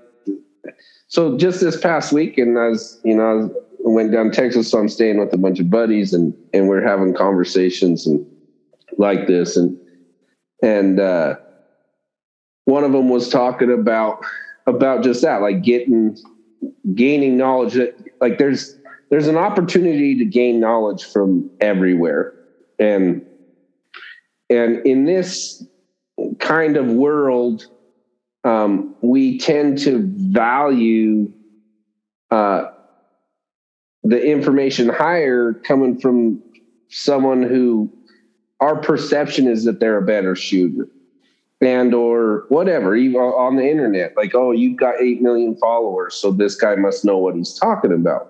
so just this past week, and I was, you know, I went down to Texas, so I'm staying with a bunch of buddies, and and we're having conversations and like this, and and uh, one of them was talking about about just that, like getting gaining knowledge that like there's there's an opportunity to gain knowledge from everywhere, and and in this kind of world, um, we tend to value uh, the information higher coming from someone who our perception is that they're a better shooter and or whatever even on the internet like oh you've got 8 million followers so this guy must know what he's talking about.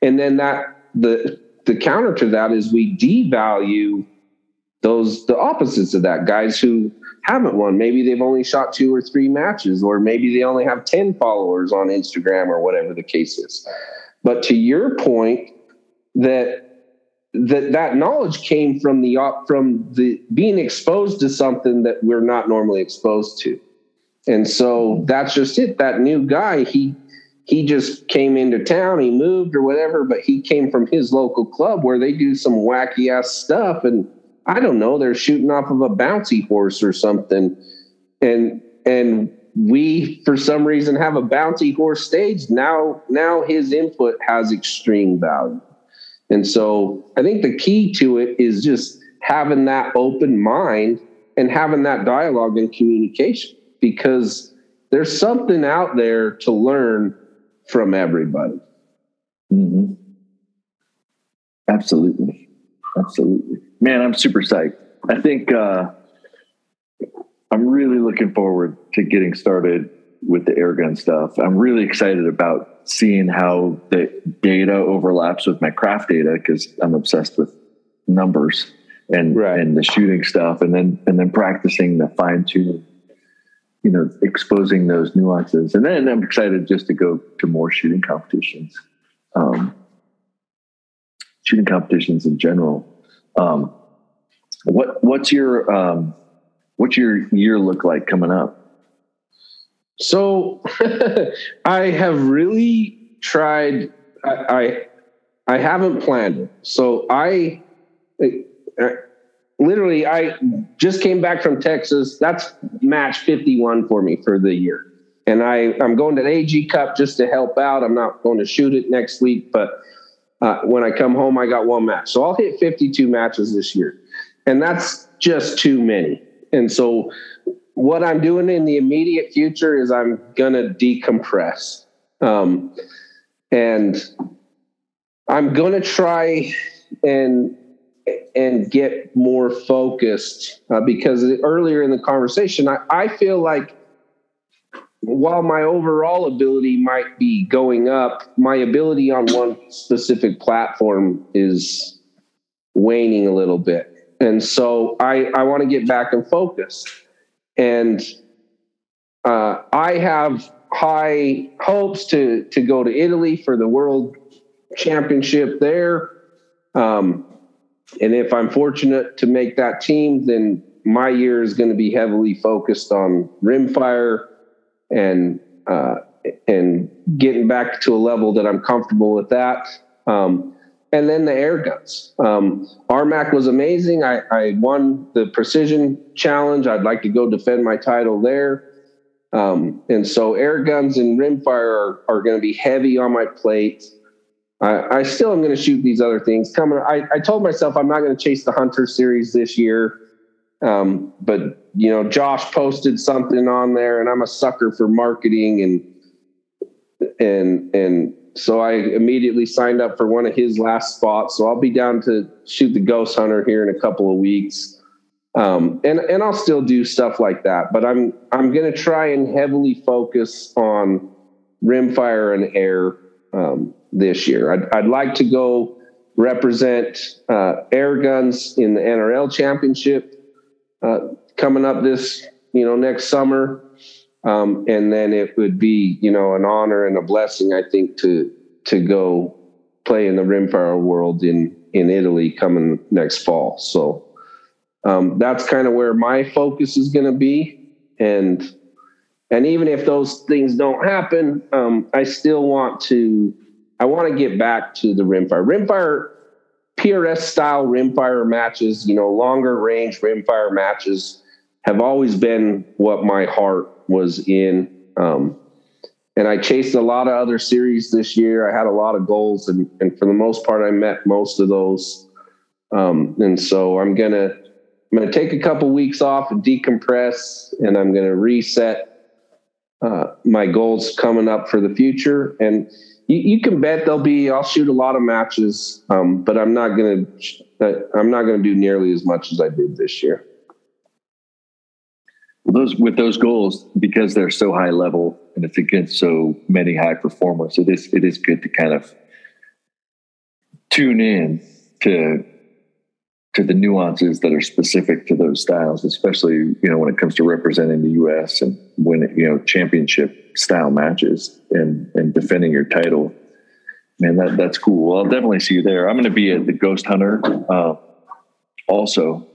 And then that the the counter to that is we devalue those the opposites of that guys who haven't won. Maybe they've only shot two or three matches or maybe they only have 10 followers on instagram or whatever the case is. But to your point that that that knowledge came from the from the being exposed to something that we're not normally exposed to. And so that's just it. That new guy he he just came into town he moved or whatever but he came from his local club where they do some wacky ass stuff and i don't know they're shooting off of a bouncy horse or something and and we for some reason have a bouncy horse stage now now his input has extreme value and so I think the key to it is just having that open mind and having that dialogue and communication because there's something out there to learn from everybody. Mm-hmm. Absolutely. Absolutely. Man, I'm super psyched. I think uh, I'm really looking forward to getting started with the airgun stuff. I'm really excited about seeing how the data overlaps with my craft data because I'm obsessed with numbers and right. and the shooting stuff, and then and then practicing the fine tune, you know, exposing those nuances, and then I'm excited just to go to more shooting competitions, um, shooting competitions in general. Um, what what's your um, what's your year look like coming up? So I have really tried. I, I, I haven't planned. So I, I literally I just came back from Texas. That's match 51 for me for the year. And I, I'm going to the AG Cup just to help out. I'm not going to shoot it next week, but uh, when I come home, I got one match. So I'll hit 52 matches this year. And that's just too many. And so what I'm doing in the immediate future is I'm going to decompress. Um, and I'm going to try and and get more focused uh, because earlier in the conversation, I, I feel like while my overall ability might be going up, my ability on one specific platform is waning a little bit. And so I, I want to get back and focus. And uh, I have high hopes to, to go to Italy for the world championship there. Um, and if I'm fortunate to make that team, then my year is going to be heavily focused on rimfire and uh, and getting back to a level that I'm comfortable with that. Um, and then the air guns. Um, RMAC was amazing. I, I, won the precision challenge. I'd like to go defend my title there. Um, and so air guns and rimfire are, are going to be heavy on my plate. I, I still am going to shoot these other things. Coming, I, I told myself I'm not going to chase the Hunter series this year. Um, but you know, Josh posted something on there, and I'm a sucker for marketing, and and and so I immediately signed up for one of his last spots. So I'll be down to shoot the Ghost Hunter here in a couple of weeks, um, and and I'll still do stuff like that. But I'm I'm going to try and heavily focus on rimfire and air um, this year. I'd, I'd like to go represent uh, air guns in the NRL championship uh, coming up this you know next summer. Um, and then it would be you know an honor and a blessing i think to to go play in the rimfire world in in italy coming next fall. So um, that's kind of where my focus is going to be. And and even if those things don't happen um, i still want to i want to get back to the rimfire. Rimfire PRS style rimfire matches, you know, longer range rimfire matches have always been what my heart was in. Um, and I chased a lot of other series this year. I had a lot of goals, and, and for the most part, I met most of those. Um, and so I'm gonna I'm gonna take a couple weeks off and decompress, and I'm gonna reset uh, my goals coming up for the future. And you, you, can bet they'll be. I'll shoot a lot of matches, um, but I'm not gonna. I'm not gonna do nearly as much as I did this year. Well, those with those goals because they're so high level and it's against so many high performers. It is it is good to kind of tune in to to the nuances that are specific to those styles, especially you know when it comes to representing the U.S. and when you know championship style matches and and defending your title. Man, that that's cool. Well, I'll definitely see you there. I'm going to be at the Ghost Hunter. Uh, also,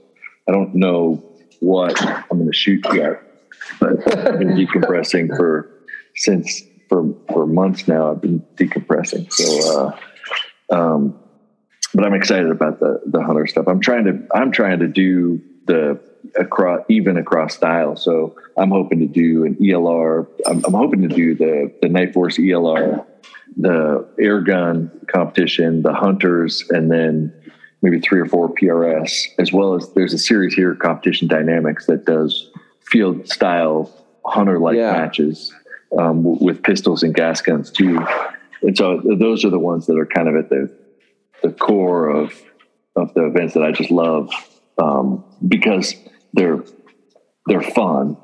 I don't know what I'm going to shoot yet, but I've been decompressing for since for for months now. I've been decompressing. So. Uh, um, but I'm excited about the the hunter stuff. I'm trying to I'm trying to do the across even across style. So I'm hoping to do an ELR. I'm, I'm hoping to do the the Nightforce ELR, the air gun competition, the hunters, and then maybe three or four PRS, as well as there's a series here, Competition Dynamics, that does field style hunter like yeah. matches um, with pistols and gas guns too. And so those are the ones that are kind of at the the core of of the events that I just love um, because they're they're fun,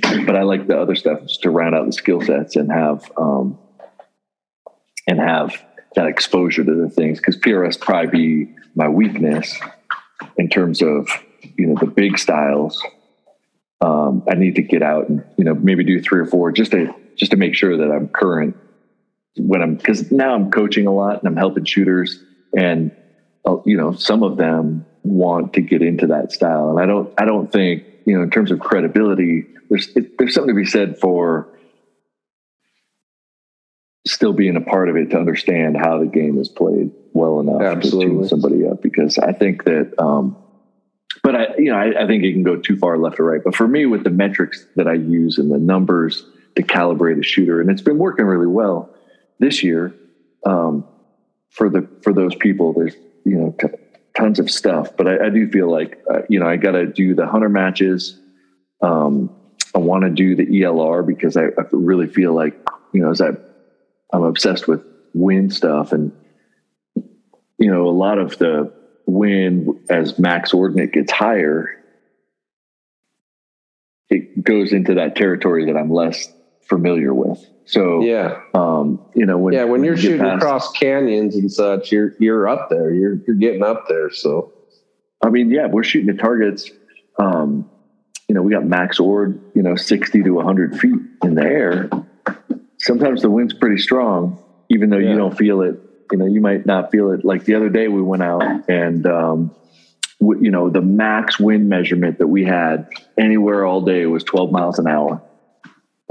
but I like the other stuff just to round out the skill sets and have um, and have that exposure to the things because PRS probably be my weakness in terms of you know the big styles. Um, I need to get out and you know maybe do three or four just to just to make sure that I'm current when I'm because now I'm coaching a lot and I'm helping shooters and uh, you know some of them want to get into that style. And i don't i don't think you know in terms of credibility there's it, there's something to be said for still being a part of it to understand how the game is played well enough Absolutely. to tune somebody up. Because i think that um but i you know I, I think it can go too far left or right. But for me with the metrics that i use and the numbers to calibrate a shooter and it's been working really well this year um for the for those people there's you know t- tons of stuff but I, I do feel like uh, you know I got to do the hunter matches. Um, I want to do the ELR because I, I, really feel like you know as I I'm obsessed with wind stuff and you know a lot of the wind as max ordinate gets higher it goes into that territory that I'm less familiar with so yeah, um, you know, when, yeah, when, when you're you shooting past, across canyons and such, you're you're up there. You're you're getting up there. So I mean, yeah, we're shooting at targets. Um, you know, we got max ord, you know, 60 to 100 feet in the air. Sometimes the wind's pretty strong, even though yeah. you don't feel it. You know, you might not feel it. Like the other day, we went out and, um, w- you know, the max wind measurement that we had anywhere all day was 12 miles an hour.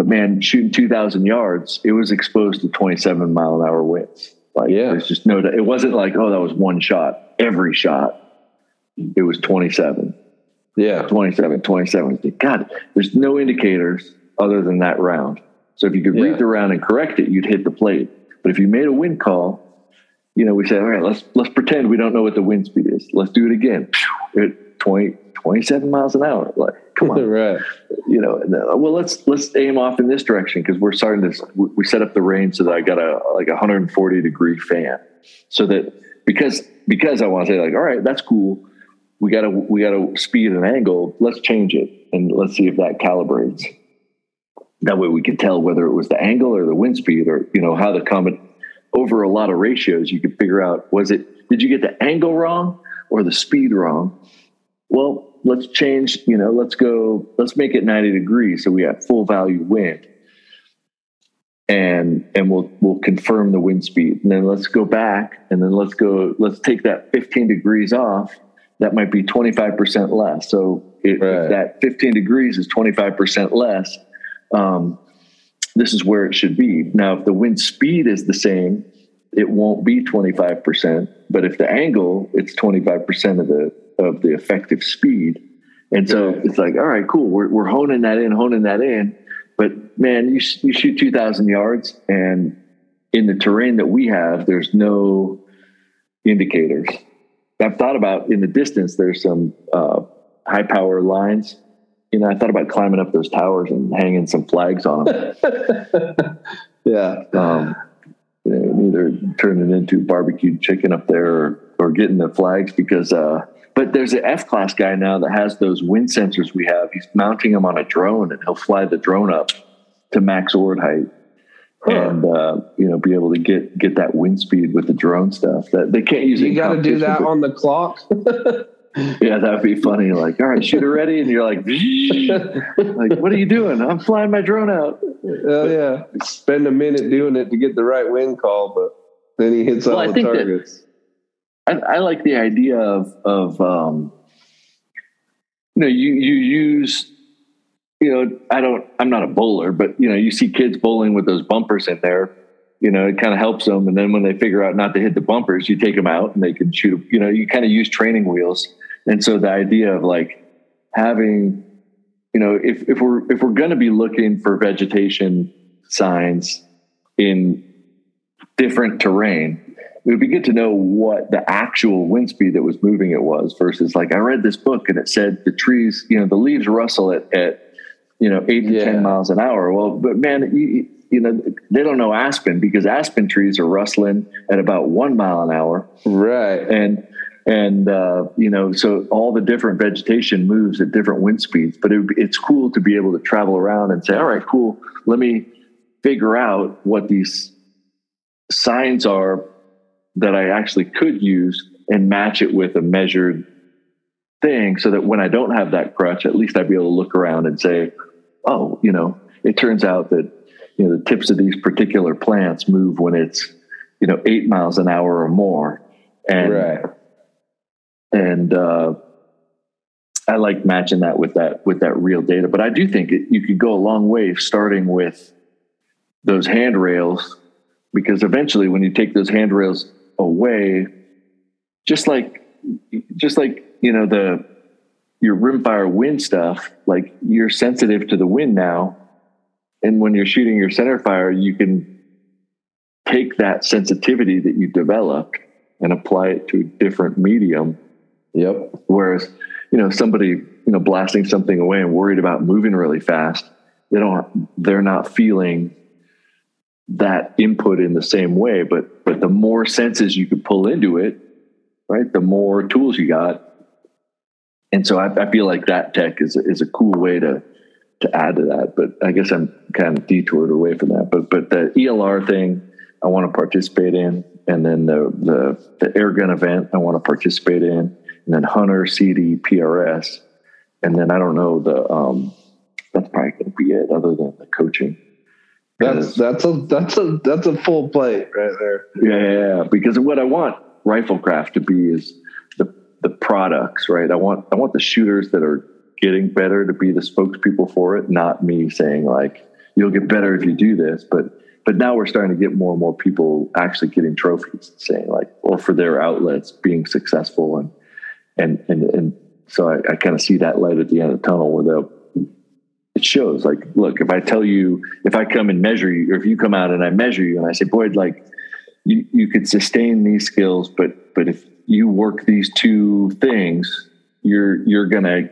But man, shooting 2,000 yards, it was exposed to 27 mile an hour winds. Like, yeah. there's just no, it wasn't like, oh, that was one shot. Every shot, it was 27. Yeah. 27, 27. God, there's no indicators other than that round. So if you could yeah. read the round and correct it, you'd hit the plate. But if you made a wind call, you know, we say, all right, let's let's pretend we don't know what the wind speed is. Let's do it again. At 20, 27 miles an hour. Like, come on. right. You know, uh, well, let's let's aim off in this direction because we're starting to. We set up the range so that I got a like a 140 degree fan, so that because because I want to say like, all right, that's cool we got to we got to speed and angle. Let's change it and let's see if that calibrates. That way we can tell whether it was the angle or the wind speed or you know how the comet over a lot of ratios you could figure out was it did you get the angle wrong or the speed wrong? Well, let's change, you know, let's go let's make it 90 degrees so we have full value wind. And and we'll we'll confirm the wind speed. And then let's go back and then let's go let's take that 15 degrees off that might be 25% less. So it, right. if that 15 degrees is 25% less, um, this is where it should be. Now, if the wind speed is the same, it won't be 25%. But if the angle, it's 25% of the of the effective speed. And so it's like, all right, cool. We're, we're honing that in, honing that in. But man, you, you shoot 2,000 yards, and in the terrain that we have, there's no indicators. I've thought about in the distance, there's some uh, high power lines. You know, I thought about climbing up those towers and hanging some flags on them. yeah. Um, you know, either turning into barbecued chicken up there or, or getting the flags because, uh, but there's an F class guy now that has those wind sensors we have. He's mounting them on a drone and he'll fly the drone up to max ord height Huh. and uh, you know be able to get get that wind speed with the drone stuff that they can't use. You got to do that on the clock. yeah, that'd be funny. Like, all right, shooter ready, and you're like, like, what are you doing? I'm flying my drone out. Oh yeah, spend a minute doing it to get the right wind call, but then he hits all well, the targets. I, I, like the idea of of um, you know you you use you know, I don't, I'm not a bowler, but you know, you see kids bowling with those bumpers in there, you know, it kind of helps them. And then when they figure out not to hit the bumpers, you take them out and they can shoot, you know, you kind of use training wheels. And so the idea of like having, you know, if, if we're, if we're going to be looking for vegetation signs in different terrain, it would be good to know what the actual wind speed that was moving it was versus like I read this book and it said the trees, you know, the leaves rustle at, at you know, eight to yeah. 10 miles an hour. Well, but man, you, you know, they don't know aspen because aspen trees are rustling at about one mile an hour. Right. And, and, uh, you know, so all the different vegetation moves at different wind speeds, but it, it's cool to be able to travel around and say, all right, cool. Let me figure out what these signs are that I actually could use and match it with a measured thing so that when I don't have that crutch, at least I'd be able to look around and say, oh, you know, it turns out that you know the tips of these particular plants move when it's you know eight miles an hour or more, and right. and uh, I like matching that with that with that real data. But I do think it, you could go a long way starting with those handrails because eventually when you take those handrails away, just like just like you know the your rimfire wind stuff, like you're sensitive to the wind now. And when you're shooting your center fire, you can take that sensitivity that you developed and apply it to a different medium. Yep. Whereas, you know, somebody, you know, blasting something away and worried about moving really fast, they don't, they're not feeling that input in the same way. But, but the more senses you can pull into it, right, the more tools you got, and so I, I, feel like that tech is is a cool way to to add to that. But I guess I'm kind of detoured away from that. But but the ELR thing I want to participate in, and then the the the air gun event I want to participate in, and and then hunter cd prs and then i don't know the um that's probably going to be it other than the coaching that's that's a that's a that's a full plate right there. Yeah, because what i want riflekraft to be is the the products right? I want i want the shooters that are getting better to be the spokespeople for it not me saying like you'll get better if you do this but but now we're starting to get more and more people actually getting trophies saying like or for their outlets being successful and and and and so i, I kind of see that light at the end of the tunnel where the it shows. Like look if i tell you if i come and measure you or if you come out and i measure you and i say boyd like you, you could sustain these skills but but if you work these two things you're you're gonna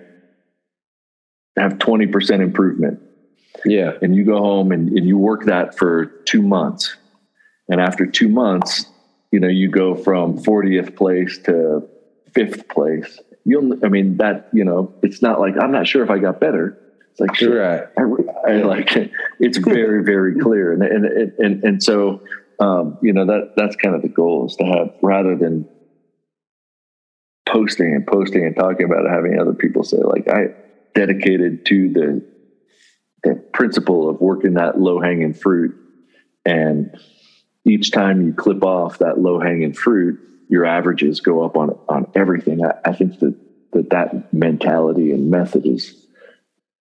have 20% improvement. Yeah. And you go home and, and you work that for two months. And after two months you know you go from 40th place to fifth place. You'll i mean that you know it's not like i'm not sure if i got better it's like sure right I, I like it's very very clear and and and, and, and so um, you know that that's kind of the goal is to have rather than posting and posting and talking about it having other people say like i dedicated to the the principle of working that low hanging fruit. And each time you clip off that low hanging fruit, your averages go up on on everything. I, I think that, that that mentality and method is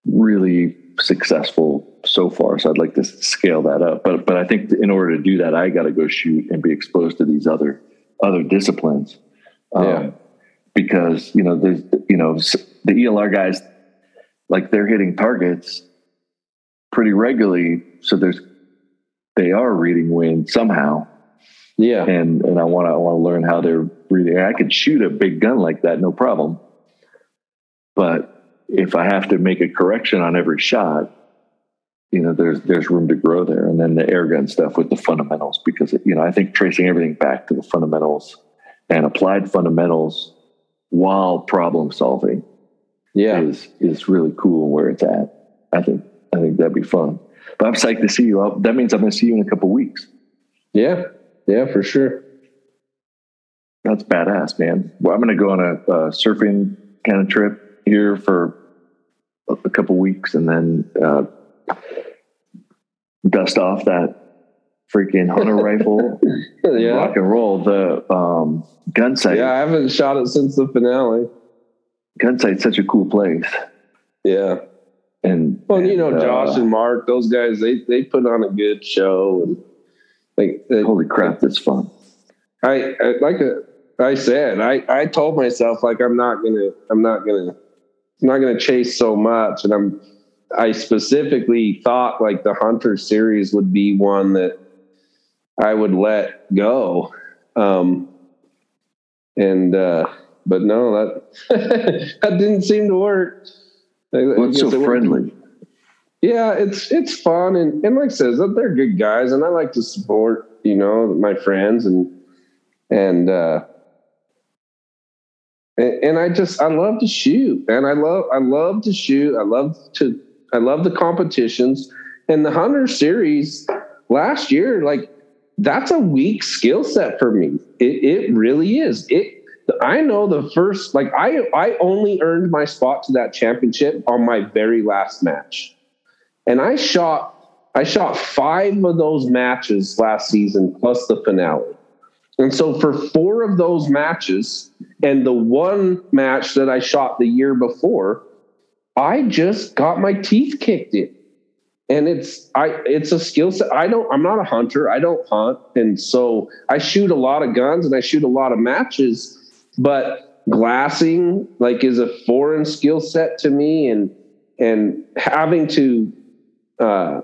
really successful so far. So I'd like to scale that up. But but I think in order to do that, I got to go shoot and be exposed to these other other disciplines. Um, yeah. Because you know there's you know the ELR guys like they're hitting targets pretty regularly. So there's they are reading wind somehow. Yeah. And and I want to I want to learn how they're reading. I could shoot a big gun like that, no problem. But if I have to make a correction on every shot, you know, there's there's room to grow there. And then the air gun stuff with the fundamentals, because you know, I think tracing everything back to the fundamentals and applied fundamentals while problem solving, yeah, is is really cool where it's at. I think I think that'd be fun. But I'm psyched to see you. I'll, that means I'm going to see you in a couple weeks. Yeah, yeah, for sure. That's badass, man. Well, I'm going to go on a, a, surfing kind of trip here for a, couple weeks, and then uh, dust off that freaking hunter rifle, yeah. rock and roll. The um, gun sight. Yeah, I haven't shot it since the finale. Gun sight's such a cool place. Yeah. And well, and, you know, Josh uh, and Mark, those guys, they they put on a good show, and like, they, holy crap, that's fun. I, I like a, I said, I I told myself like I'm not gonna, I'm not gonna, I'm not gonna chase so much, and I'm, I specifically thought like the Hunter series would be one that I would let go, um, and uh, but no, that that didn't seem to work. It's so friendly. Yeah, it's it's fun and, and like I says, they're good guys and I like to support, you know, my friends and and uh and, and I just I love to shoot and I love I love to shoot. I love to I love the competitions and the Hunter series last year, like that's a weak skill set for me. It, it really is. It I know the first, like I, I only earned my spot to that championship on my very last match, and I shot, I shot five of those matches last season plus the finale, and so for four of those matches and the one match that I shot the year before, I just got my teeth kicked in. And it's I it's a skill set. I don't I'm not a hunter. I don't hunt. And so I shoot a lot of guns and I shoot a lot of matches but glassing like is a foreign skill set to me and and having to uh,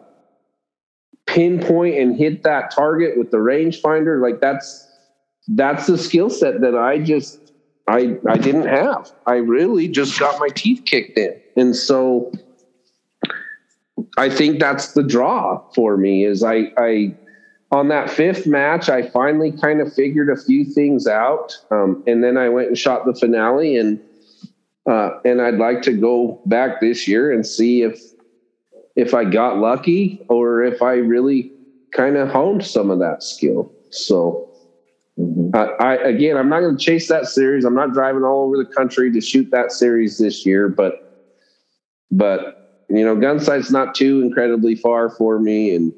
pinpoint and hit that target with the rangefinder like that's that's the skill set that i just i i didn't have. I really just got my teeth kicked in. And so i think that's the draw for me is i i on that fifth match, I finally kind of figured a few things out, um, and then I went and shot the finale, and uh, and I'd like to go back this year and see if if I got lucky or if I really kind of honed some of that skill. So Mm-hmm. Uh, I again, I'm not going to chase that series. I'm not driving all over the country to shoot that series this year, but but you know, Gunsight's not too incredibly far for me, and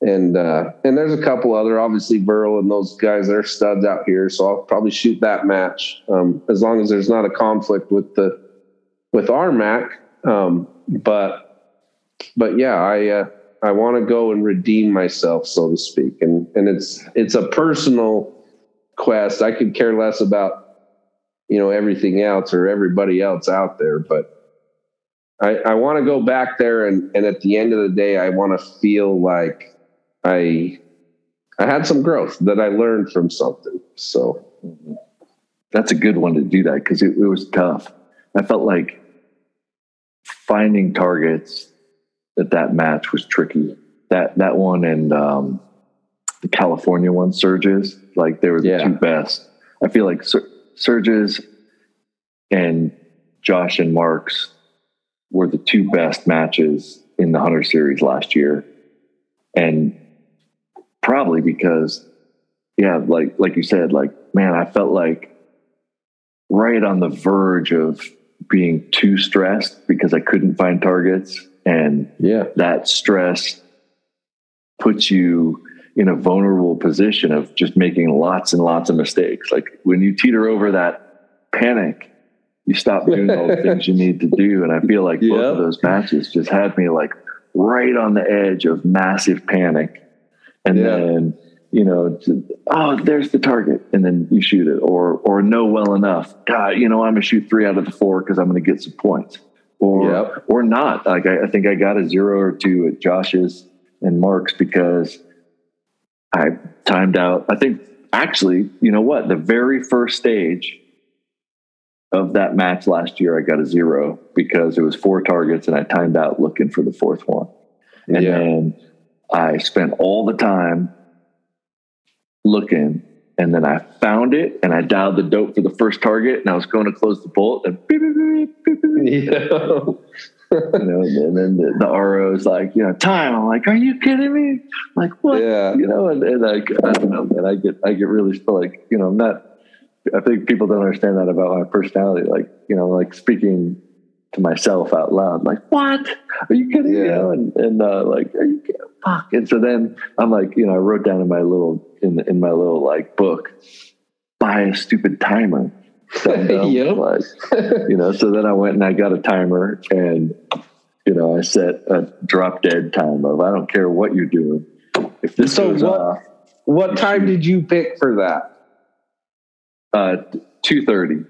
and uh, and there's a couple other, obviously Burl and those guys. They're studs out here, so I'll probably shoot that match um, as long as there's not a conflict with the with our Mac. Um, but but yeah, I uh, I want to go and redeem myself, so to speak, and and it's it's a personal quest. I could care less about you know everything else or everybody else out there, but I, I want to go back there and, and at the end of the day, I want to feel like I I had some growth that I learned from something. So that's a good one to do that because it, it was tough. I felt like finding targets that that match was tricky. That that one and um, the California one, Surges, like they were the yeah. two best. I feel like Sur- Surges and Josh and Marks were the two best matches in the Hunter Series last year, and probably because, yeah, like like you said, like man, I felt like right on the verge of being too stressed because I couldn't find targets and yeah, that stress puts you in a vulnerable position of just making lots and lots of mistakes. Like when you teeter over that panic, you stop doing all the things you need to do. And I feel like both of those matches just had me like right on the edge of massive panic. And yeah. then, you know, oh, there's the target. And then you shoot it or, or know well enough. God, you know, I'm going to shoot three out of the four because I'm going to get some points or yep. or not. Like I, I, think I got a zero or two at Josh's and Mark's because I timed out. I think actually, you know what? The very first stage of that match last year, I got a zero because it was four targets and I timed out looking for the fourth one. And yeah. then I spent all the time looking and then I found it and I dialed the dope for the first target and I was going to close the bolt and beep, beep, beep, yeah. you know, and then the, the RO is like, you know, time. I'm like, are you kidding me? I'm like, what? Yeah. You know, and, and like, I don't know, man, I get, I get really like, you know, I'm not, I think people don't understand that about my personality. Like, you know, like speaking to myself out loud, like, what? Are you kidding? Yeah. You know, and, and, uh, like, are you kidding? Fuck. And so then I'm like, you know, I wrote down in my little in in my little like book, buy a stupid timer. yep. like, you know, so then I went and I got a timer and you know, I set a drop dead time of I don't care what you're doing. If this so goes what, off, what time did you pick for that? Uh, two thirty.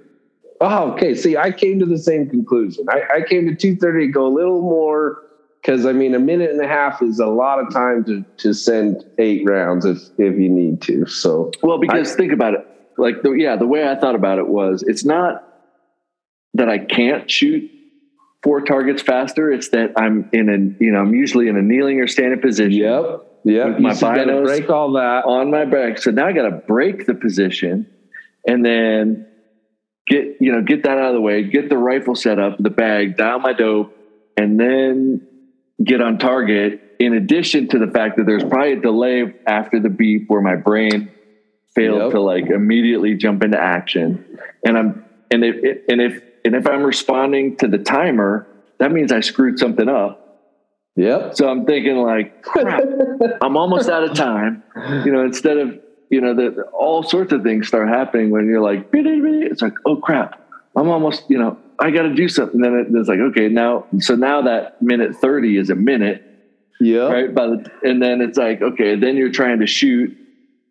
Oh, okay. See, I came to the same conclusion. I, I came to two thirty. to Go a little more because I mean, a minute and a half is a lot of time to to send eight rounds if if you need to. So well, because I, think about it, like the, yeah, the way I thought about it was, it's not that I can't shoot four targets faster. It's that I'm in a you know I'm usually in a kneeling or standing position. Yep. Yep. My binos break all that on my back. So now I got to break the position, and then get you know get that out of the way, get the rifle set up, the bag, dial my dope, and then get on target in addition to the fact that there's probably a delay after the beep where my brain failed yep. to like immediately jump into action and i'm and if and if and if i'm responding to the timer that means i screwed something up Yep. So I'm thinking like, crap, I'm almost out of time. You know, instead of, you know, that all sorts of things start happening when you're like, it's like, oh crap, I'm almost, you know, I got to do something. Then it's like, okay, now, so now that minute 30 is a minute. Yeah. Right. By the, and then it's like, okay, then you're trying to shoot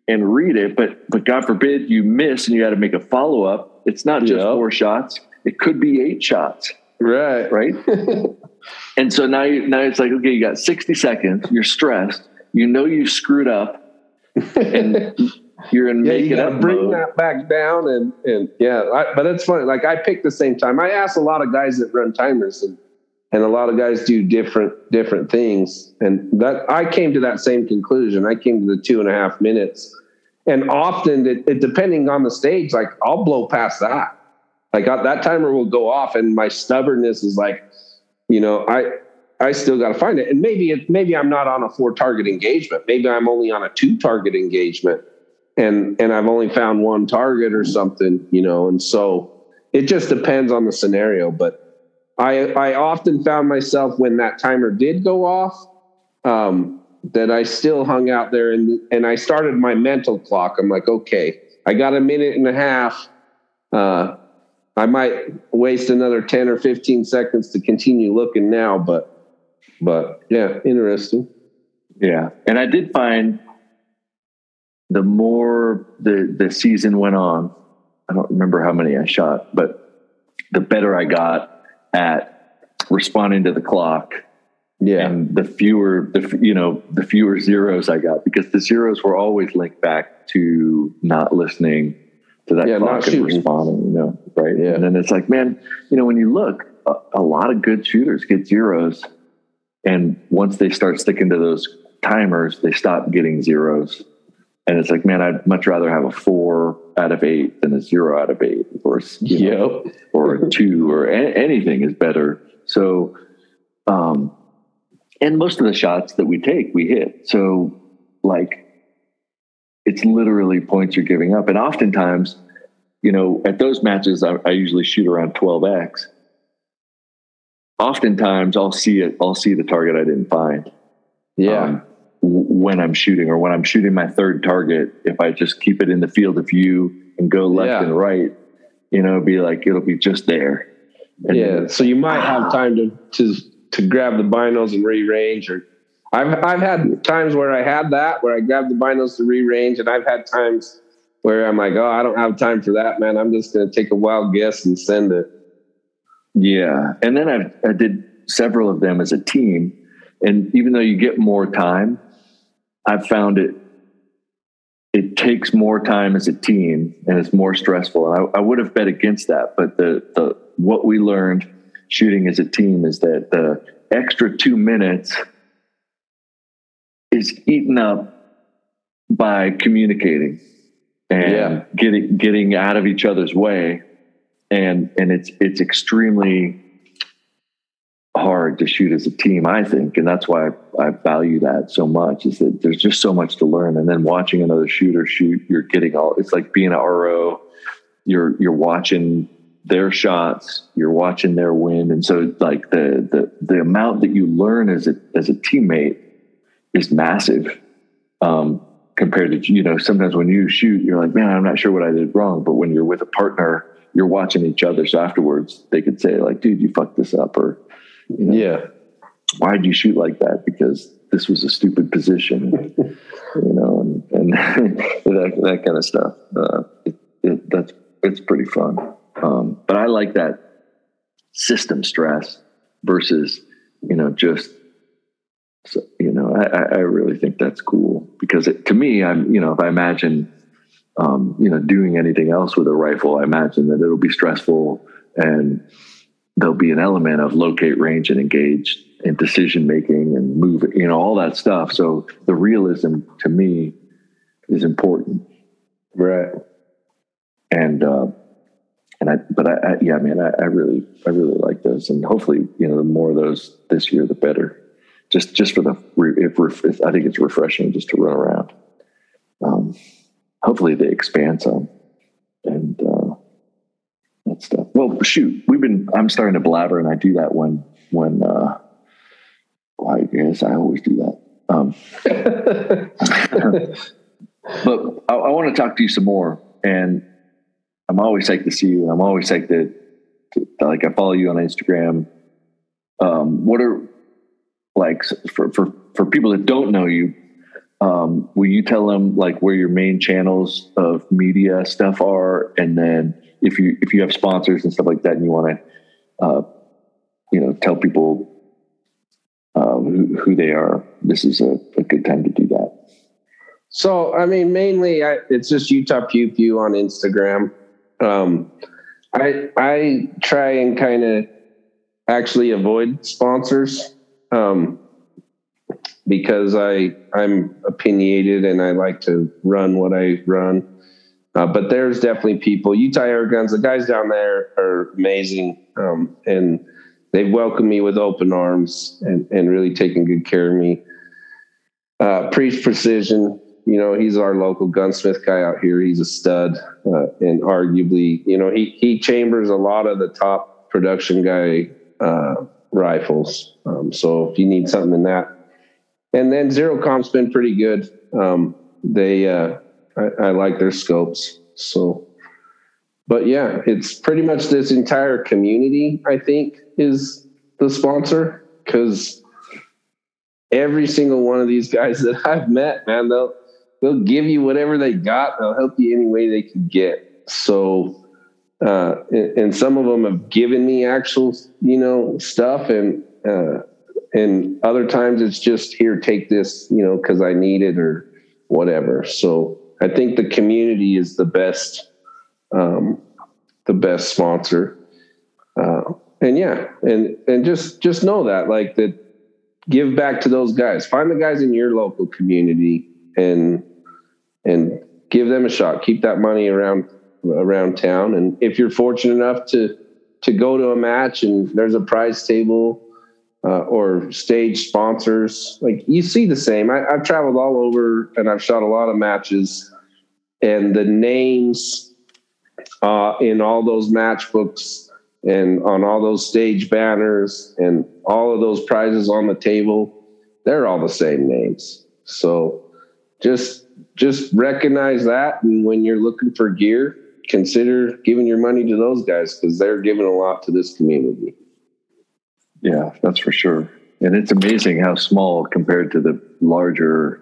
and read it, but, but God forbid you miss and you got to make a follow up. It's not just yep. four shots. It could be eight shots. Right. Right. and so now you, now it's like, okay, you got 60 seconds. You're stressed. You know, you screwed up and you're in yeah, make you gotta bring mode. that back down and and yeah I, but it's funny like i picked the same time i asked a lot of guys that run timers and and a lot of guys do different different things and that i came to that same conclusion i came to the two and a half minutes and often it, it depending on the stage like i'll blow past that like that timer will go off and my stubbornness is like you know i I still got to find it. And maybe it, maybe I'm not on a four target engagement. Maybe I'm only on a two target engagement and and I've only found one target or something, you know, and so it just depends on the scenario. But I I often found myself when that timer did go off, um, that I still hung out there and and I started my mental clock. I'm like, okay, I got a minute and a half. Uh, I might waste another 10 or 15 seconds to continue looking now, but but yeah, interesting. Yeah. And I did find the more the the season went on, I don't remember how many I shot, but the better I got at responding to the clock. Yeah. And the fewer the you know, the fewer zeros I got because the zeros were always linked back to not listening to that Yeah, clock and responding, you know, right? Yeah. And then it's like, man, you know, when you look, a, a lot of good shooters get zeros, and once they start sticking to those timers, they stop getting zeros. And it's like, man, I'd much rather have a four out of eight than a zero out of eight, or you know, Yep. or a two, or a- anything is better. So, um, and most of the shots that we take, we hit. So, like, it's literally points you're giving up. And oftentimes, you know, at those matches, I, I usually shoot around 12x. Oftentimes, I'll see it. I'll see the target I didn't find Yeah. um, when I'm shooting or when I'm shooting my third target, if I just keep it in the field of view and go left Yeah. and right, you know, be like, it'll be just there. And yeah. So you might have ah. time to to to grab the binos and re-range or I've I've had times where I had that where I grabbed the binos to re-range and I've had times where I'm like, oh, I don't have time for that, man. I'm just gonna take a wild guess and send it. Yeah. And then I, I did several of them as a team. And even though you get more time, I've found it, it takes more time as a team and it's more stressful. And I, I would have bet against that. But the, the, what we learned shooting as a team is that the extra two minutes is eaten up by communicating and Yeah. getting, getting out of each other's way and and it's it's extremely hard to shoot as a team i think and that's why I, I value that so much is that there's just so much to learn. And then watching another shooter shoot you're getting all it's like being an ro you're you're watching their shots you're watching their win. And so like the the the amount that you learn as a as a teammate is massive um compared to you know sometimes when you shoot you're like man i'm not sure what i did wrong. But when you're with a partner you're watching each other. So afterwards they could say like dude you fucked this up or you know, Yeah. why did you shoot like that? Because this was a stupid position you know and, and that, that kind of stuff. Uh, it, it, that's it's pretty fun. Um, but i like that system stress versus you know just so, you know I, I I really think that's cool because it, to me i'm you know if i imagine um, you know doing anything else with a rifle i imagine that it'll be stressful and there'll be an element of locate range and engage and decision making and move you know all that stuff so the realism to me is important Right. and uh and I, but I, I yeah, man, I, I really, I really like those, and hopefully, you know, the more of those this year, the better. Just, just for the, if, if I think it's refreshing just to run around. Um, hopefully, they expand some, that stuff. Well, shoot, we've been. I'm starting to blabber, and I do that when, when. uh well, I guess I always do that. Um, but I, I want to talk to you some more, and I'm always psyched to see you. and I'm always psyched to, to, to, like I follow you on Instagram. Um, what are like for for for people that don't know you? Um, will you tell them like where your main channels of media stuff are, and then if you if you have sponsors and stuff like that, and you want to, uh, you know, tell people um, who, who they are, this is a, a good time to do that. So, I mean, mainly I, it's just Utah Pew Pew on Instagram. Um, I I try and kind of actually avoid sponsors um, because I I'm opinionated and I like to run what I run. Uh, but there's definitely people. Utah Air Guns, the guys down there are amazing, um, and they've welcomed me with open arms and and really taken good care of me. Uh, Priest Precision, you know, he's our local gunsmith guy out here. He's a stud, uh, and arguably, you know, he he chambers a lot of the top production guy uh, rifles. Um, so if you need something in that, and then Zero Comp's been pretty good. Um, they, uh, I, I like their scopes. So, but yeah, it's pretty much this entire community. I think is the sponsor because every single one of these guys that I've met, man, they'll they'll give you whatever they got. They'll help you any way they can get. So, uh, and, and, some of them have given me actual, you know, stuff, and uh, and other times it's just here, take this, you know, because I need it or whatever. So I think the community is the best, um, the best sponsor. Uh, and yeah, and and just just know that like that give back to those guys. Find the guys in your local community and and give them a shot. Keep that money around around town. And if you're fortunate enough to to go to a match and there's a prize table uh, or stage sponsors, like you see the same. I, I've traveled all over and I've shot a lot of matches, and the names uh, in all those match books and on all those stage banners and all of those prizes on the table, they're all the same names. So just just recognize that and when you're looking for gear, consider giving your money to those guys because they're giving a lot to this community. Yeah, that's for sure. And it's amazing how small compared to the larger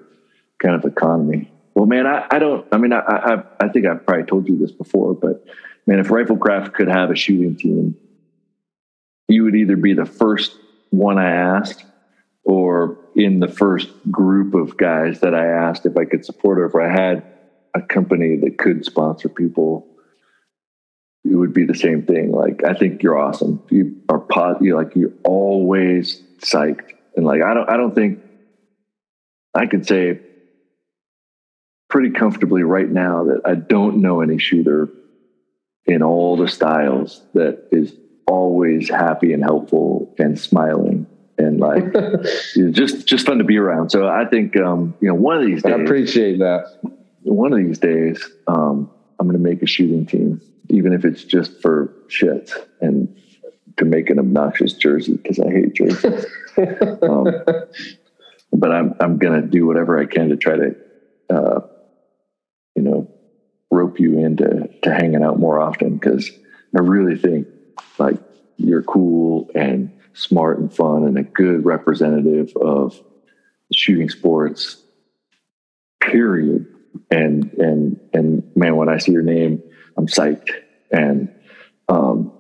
kind of economy. Well, man, I, I don't. I mean, I, I I think I've probably told you this before, but man, if Riflekraft could have a shooting team, you would either be the first one I asked or in the first group of guys that I asked if I could support or if I had a company that could sponsor people, it would be the same thing. Like, I think you're awesome. You are pot, you like, you're always psyched. And like, I don't, I don't think I could say pretty comfortably right now that I don't know any shooter in all the styles that is always happy and helpful and smiling and like just just fun to be around. So I think um, you know one of these days I appreciate that. One of these days um, I'm going to make a shooting team, even if it's just for shits and to make an obnoxious jersey because I hate jerseys. um, but I'm I'm going to do whatever I can to try to uh, you know rope you into to hanging out more often because I really think like you're cool and smart and fun and a good representative of shooting sports period and and and man when i see your name i'm psyched and um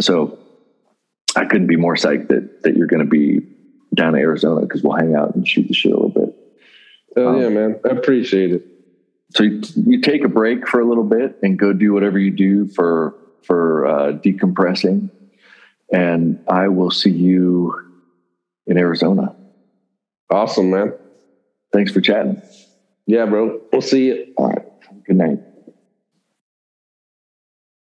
so i couldn't be more psyched that that you're going to be down in arizona because we'll hang out and shoot the shit a little bit oh um, yeah man i appreciate it so you, you, take a break for a little bit and go do whatever you do for for uh, decompressing, and I will see you in Arizona. Awesome, man. Thanks for chatting. Yeah, bro. We'll see you. All right. Good night.